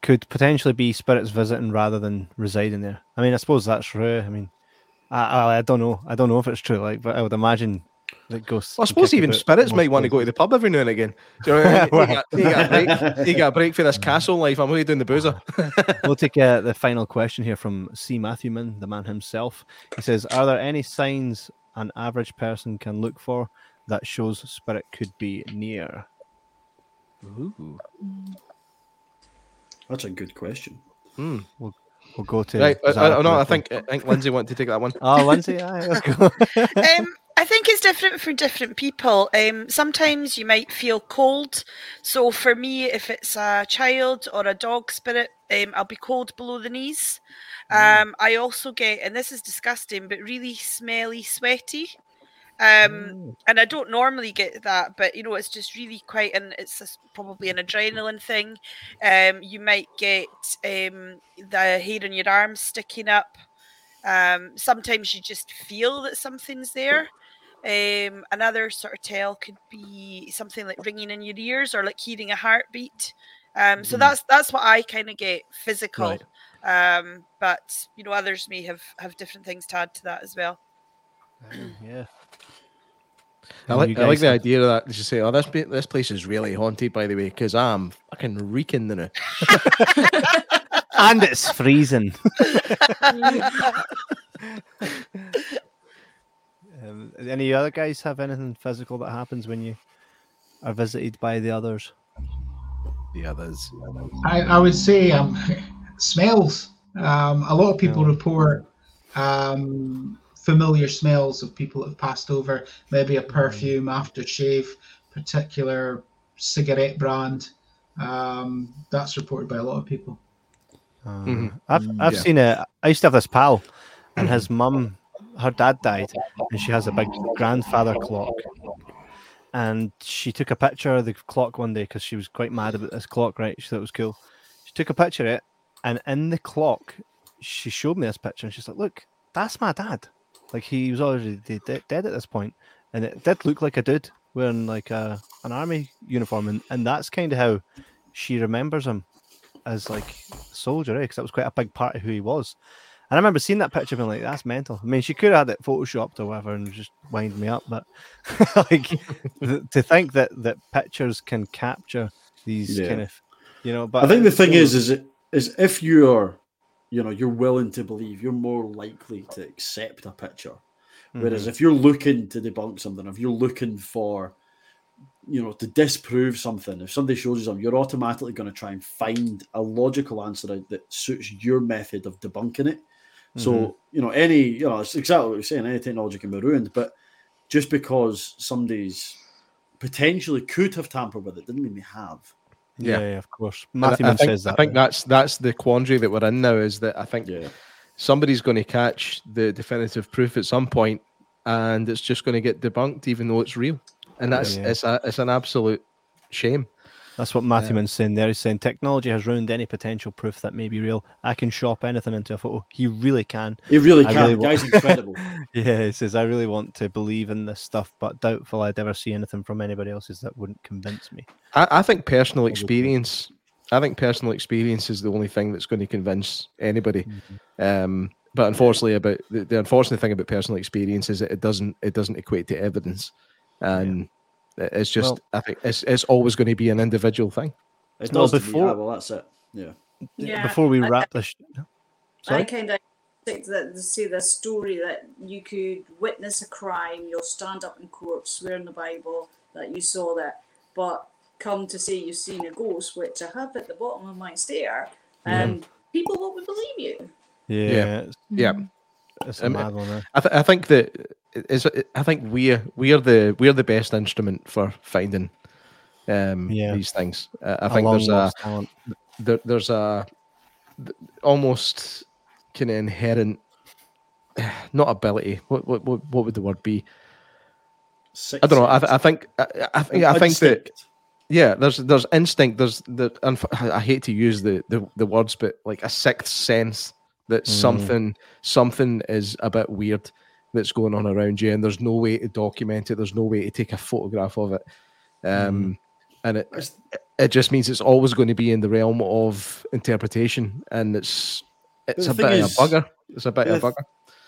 Could potentially be spirits visiting rather than residing there. I mean, I suppose that's true. I mean, I, I, I don't know. I don't know if it's true. Like, but I would imagine that ghosts. Well, I suppose even spirits might want to go to the pub every now and again. Do you know what I mean? Well. you, got, you, got a break, you got a break for this castle life. I'm really doing the boozer. we'll take uh, the final question here from C. Matthewman, the man himself. He says, "Are there any signs an average person can look for that shows spirit could be near?" Ooh. That's a good question. Hmm. We'll go to Right, I, I, no, I think I think Lindsay wanted to take that one. Oh, Lindsay, aye, let's go. um, I think it's different for different people. Um, sometimes you might feel cold. So for me, if it's a child or a dog spirit, um, I'll be cold below the knees. Um, I also get, and this is disgusting, but really smelly, sweaty. Um, and I don't normally get that, but you know, it's just really quite, and it's probably an adrenaline thing. Um, you might get um, the hair on your arms sticking up. Um, sometimes you just feel that something's there. Um, another sort of tell could be something like ringing in your ears or like hearing a heartbeat. Um, so Mhm. that's that's what I kind of get physical. Right. Um, but you know, others may have have different things to add to that as well. yeah. I like, you I like the idea of that. You say, "Oh, this pa- this place is really haunted." By the way, because I'm fucking reeking in it. and it's freezing. um, any other guys have anything physical that happens when you are visited by the others? The others. I, I would say um, smells. Um, a lot of people Yeah. report um, familiar smells of people that have passed over, maybe a perfume, aftershave, particular cigarette brand. Um, that's reported by a lot of people. Uh, Mhm. I've Mm, I've yeah. seen it. I used to have this pal, and his mum, her dad died, and she has a big grandfather clock. And she took a picture of the clock one day because she was quite mad about this clock. Right, she thought it was cool. She took a picture of it, and in the clock, she showed me this picture, and she's like, "Look, that's my dad. Like he was already de- de- dead at this point, and it did look like a dude wearing like a an army uniform, and, and that's kind of how she remembers him as like a soldier, eh, because that was quite a big part of who he was. And I remember seeing that picture being like, that's mental. I mean, she could have had it photoshopped or whatever and just wind me up, but like to think that that pictures can capture these Yeah. kind of, you know. But I think the thing is, is it is if you're, you know, you're willing to believe, you're more likely to accept a picture. Whereas mhm, if you're looking to debunk something, if you're looking for, you know, to disprove something, if somebody shows you something, you're automatically going to try and find a logical answer out that suits your method of debunking it. So, Mhm. you know, any, you know, it's exactly what you're saying, any technology can be ruined, but just because somebody's potentially could have tampered with it didn't mean they have. Yeah, Yeah. yeah, of course. And I- Matthew I think, says that. I think though. that's that's the quandary that we're in now. Is that I think Yeah. somebody's going to catch the definitive proof at some point, and it's just going to get debunked, even though it's real. And that's Yeah. it's a it's an absolute shame. That's what Matthew Yeah. Saying there. He's saying technology has ruined any potential proof that may be real. I can shop anything into a photo. He really can. He really I can. really the wa- guy's incredible. yeah, he says, I really want to believe in this stuff, but doubtful I'd ever see anything from anybody else's that wouldn't convince me. I, I think personal experience. I think personal experience is the only thing that's going to convince anybody. Um, but unfortunately, about the, the unfortunate thing about personal experience is that it doesn't it doesn't equate to evidence, and it- it's just Well- I think it's it's always going to be an individual thing. It Well, does to me, before- yeah, well, that's it. Yeah. Yeah, Before we I- wrap this, I sorry. kind of think that to see the story that you could witness a crime, you'll stand up in court, swear in the Bible that you saw that, but come to say you've seen a ghost, which I have at the bottom of my stair, um, people won't believe you. Yeah, it's, Yeah. it's a Um, mad one. eh? I, th- I think that is I think we're we're the we're the best instrument for finding um Yeah. these things. Uh, I A think there's a there, there's a almost kind of inherent not ability. What, what what what would the word be? I don't know. I, I think I, I think I think that yeah, there's there's instinct. There's the unf- I I hate to use the, the the words, but like a sixth sense that Mm. something something is a bit weird that's going on around you, and there's no way to document it. There's no way to take a photograph of it, um, and it it just means it's always going to be in the realm of interpretation, and it's it's a bit is- of a bugger. It's a bit of a bugger.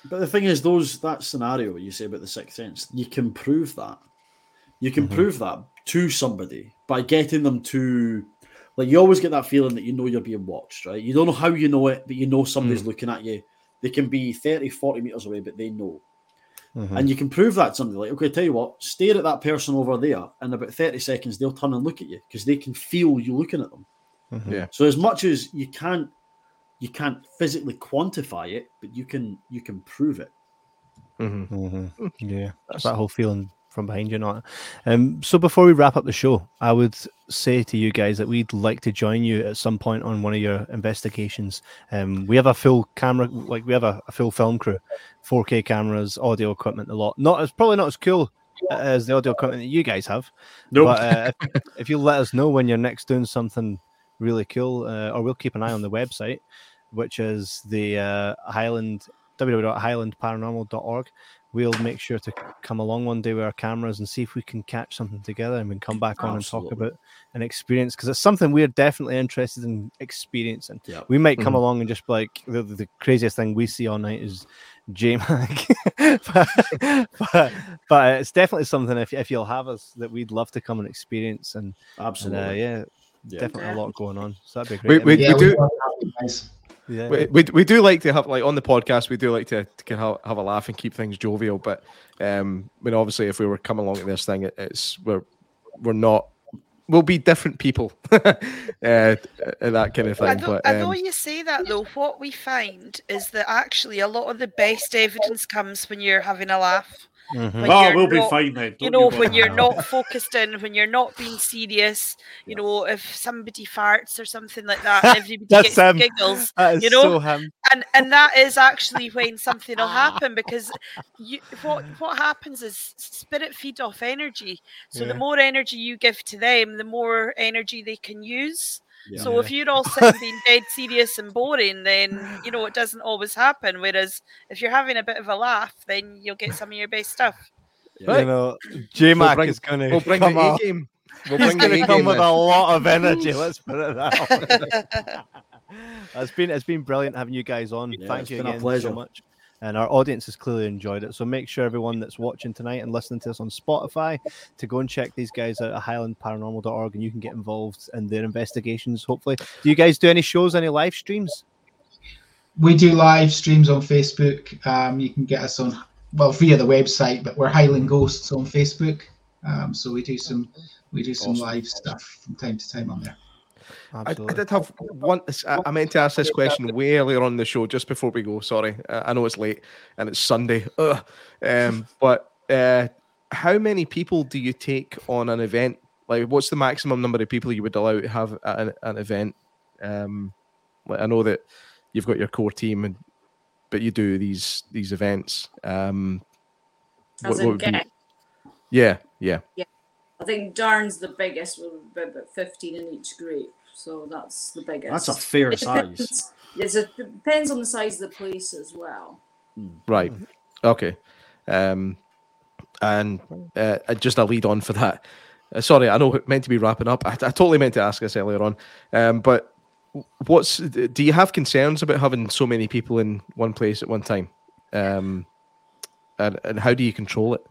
But the thing is, those that scenario you say about the sixth sense, you can prove that. You can Mhm. prove that to somebody by getting them to, like, you always get that feeling that you know you're being watched, right? You don't know how you know it, but you know somebody's looking at you. They can be 30, 40 meters away, but they know. Mhm. And you can prove that to somebody. Like, okay, tell you what, stare at that person over there, and about 30 seconds, they'll turn and look at you because they can feel you looking at them. Mhm. Yeah. So as much as you can't you can't physically quantify it, but you can you can prove it. Mhm. Mhm. Yeah, that's that whole feeling from behind you, not. Um, so before we wrap up the show, I would say to you guys that we'd like to join you at some point on one of your investigations. Um, we have a full camera, like we have a, a full film crew, 4K cameras, audio equipment, a lot. Not as probably not as cool as the audio equipment that you guys have. Nope. But uh, if, if you let us know when you're next doing something really cool, uh, or we'll keep an eye on the website, which is the uh, Highland www.highlandparanormal.org. We'll make sure to come along one day with our cameras and see if we can catch something together and we can come back on and talk about an experience because it's something we're definitely interested in experiencing. Yeah. We might come Mhm. along and just be like the, the craziest thing we see all night is J Mac, but, but but it's definitely something if, if you'll have us that we'd love to come and experience and, and Absolutely. uh, yeah, Yeah. definitely a lot going on. So that'd be We- great. I we- mean, yeah, do- we love having you guys. Yeah. We, we, we do like to have like on the podcast we do like to, to have, have a laugh and keep things jovial but um I mean obviously if we were coming along to this thing it, it's we're we're not we'll be different people uh, and that kind of thing Although, but I um, you say that though, what we find is that actually a lot of the best evidence comes when you're having a laugh. Mhm. Oh, we'll be fine then. You don't know, worry. when you're not focused in, when you're not being serious. You Yeah. know, if somebody farts or something like that, everybody gets him. giggles, That is you know, so him. and and that is actually when something will happen because you what what happens is spirit feed off energy so Yeah. the more energy you give to them the more energy they can use Yeah. so if you're all sitting being dead serious and boring then you know it doesn't always happen whereas if you're having a bit of a laugh then you'll get some of your best stuff Yeah. You know, J Mac bring- is going to we'll bring come the up. A game we'll He's going to come with then. a lot of energy. Let's put it that way. it's been it's been brilliant having you guys on. Yeah, Thank it's you been a again pleasure. so much. And our audience has clearly enjoyed it. So make sure everyone that's watching tonight and listening to us on Spotify to go and check these guys out at highlandparanormal.org and you can get involved in their investigations, hopefully. Do you guys do any shows, any live streams? We do live streams on Facebook. Um, you can get us on well via the website, but we're Highland Ghosts on Facebook. Um, so we do some we do some Awesome. live stuff from time to time on there. I, I did have one. I, I meant to ask this question way earlier on the show, just before we go. Sorry, uh, I know it's late and it's Sunday. Ugh. Um, but uh, how many people do you take on an event? Like, what's the maximum number of people you would allow to have at an, an event? Um, like, I know that you've got your core team, and but you do these these events. Um, As in would be? guest. Yeah, yeah. I think Durn's the biggest, with about 15 in each group. So that's the biggest. That's a fair It size. depends- a, it depends on the size of the place as well. Right. Okay. Um, and uh, just a lead on for that. Uh, sorry, I know it meant to be wrapping up. I, I totally meant to ask this earlier on. Um, but what's do you have concerns about having so many people in one place at one time? Um, and, and how do you control it?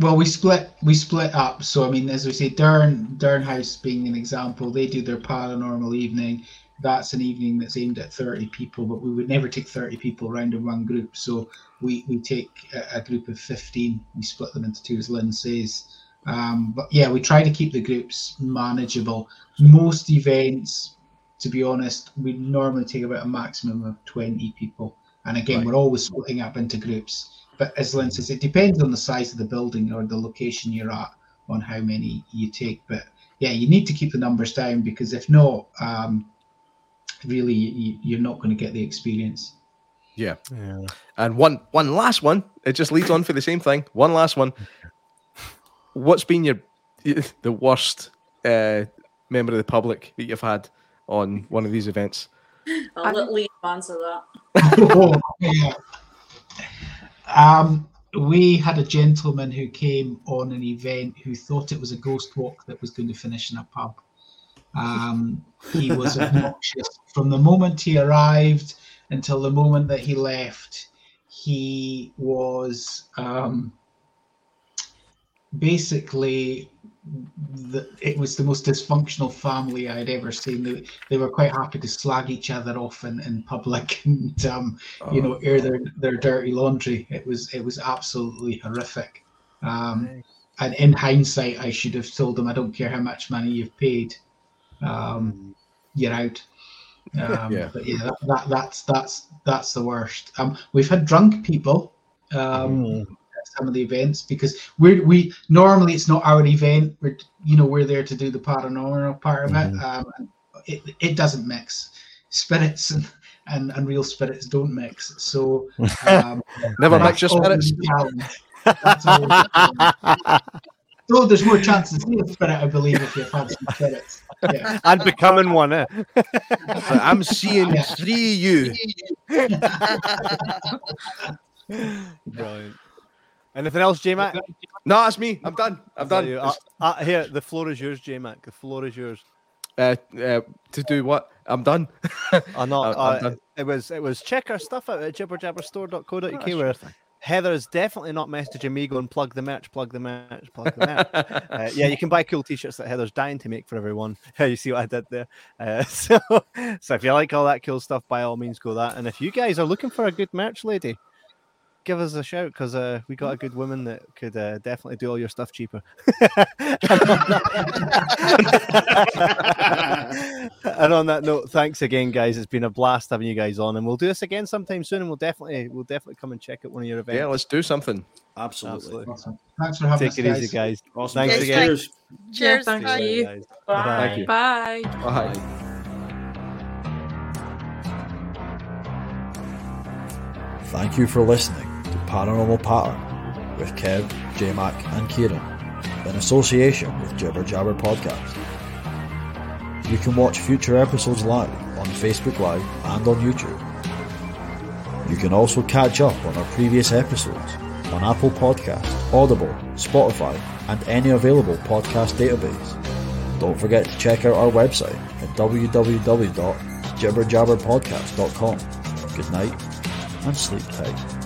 Well, we split we split up. So I mean, as we say, Durn Durn House being an example, they do their paranormal evening. That's an evening that's aimed at thirty people, but we would never take thirty people around in one group. So we we take a, a group of fifteen. We split them into two, as Lynn says. Um, but yeah, we try to keep the groups manageable. Most events, to be honest, we normally take about a maximum of twenty people. And again, Right. we're always splitting up into groups. But as Lynn says, it depends on the size of the building or the location you're at on how many you take. But yeah, you need to keep the numbers down because if not, um, really, you, you're not going to get the experience. Yeah. Yeah. And one one last one. It just leads on for the same thing. One last one. What's been your the worst uh, member of the public that you've had on one of these events? I'll let Liam answer that. Um, we had a gentleman who came on an event who thought it was a ghost walk that was going to finish in a pub. Um, he was obnoxious from the moment he arrived until the moment that he left. He was um, basically the, it was the most dysfunctional family I'd ever seen. They, they were quite happy to slag each other off in, in public and um, you know air their, their dirty laundry. It was it was absolutely horrific. Um, and in hindsight, I should have told them, I don't care how much money you've paid, um, you're out. Um, Yeah. But yeah, that, that, that's that's that's the worst. Um, we've had drunk people um, Mm. Some of the events because we we normally it's not our event. We're you know we're there to do the paranormal part of it. Um, it it doesn't mix. Spirits and, and, and real spirits don't mix. So um, Never mix your spirits. That's. So there's more chance to see a spirit, I believe, if you've had some spirits. Yeah. and becoming one, eh? I'm seeing Yeah. three you. Brilliant. Anything else, J Mac? No, that's me. I'm done. I'm done. Uh, uh, here, the floor is yours, J Mac. The floor is yours. Uh, uh, to do what? I'm done. I'm- I'm uh, done. it was it was check our stuff out at jibberjabberstore.co.uk Oh, where your. Heather is definitely not messaging me going plug the merch, plug the merch, plug the merch. uh, yeah, you can buy cool t-shirts that Heather's dying to make for everyone. you see what I did there? Uh, so, so if you like all that cool stuff, by all means go that. And if you guys are looking for a good merch lady, give us a shout because uh, we got a good woman that could uh, definitely do all your stuff cheaper. and on that note, thanks again, guys. It's been a blast having you guys on, and we'll do this again sometime soon. And we'll definitely, we'll definitely come and check out one of your events. Yeah, let's do something. Absolutely. Absolutely. Awesome. Thanks for having Take us, it guys. easy, guys. Awesome. Thanks Yes, again. Cheers. Cheers. thank bye. you. guys. Bye. Thank you. Bye. Bye. Thank you for listening to Paranormal Patter with Kev, J-Mac and Kieran in association with Jibber Jabber Podcast. You can watch future episodes live on Facebook Live and on YouTube. You can also catch up on our previous episodes on Apple Podcast, Audible, Spotify and any available podcast database. Don't forget to check out our website at www.jibberjabberpodcast.com. Good night and sleep tight.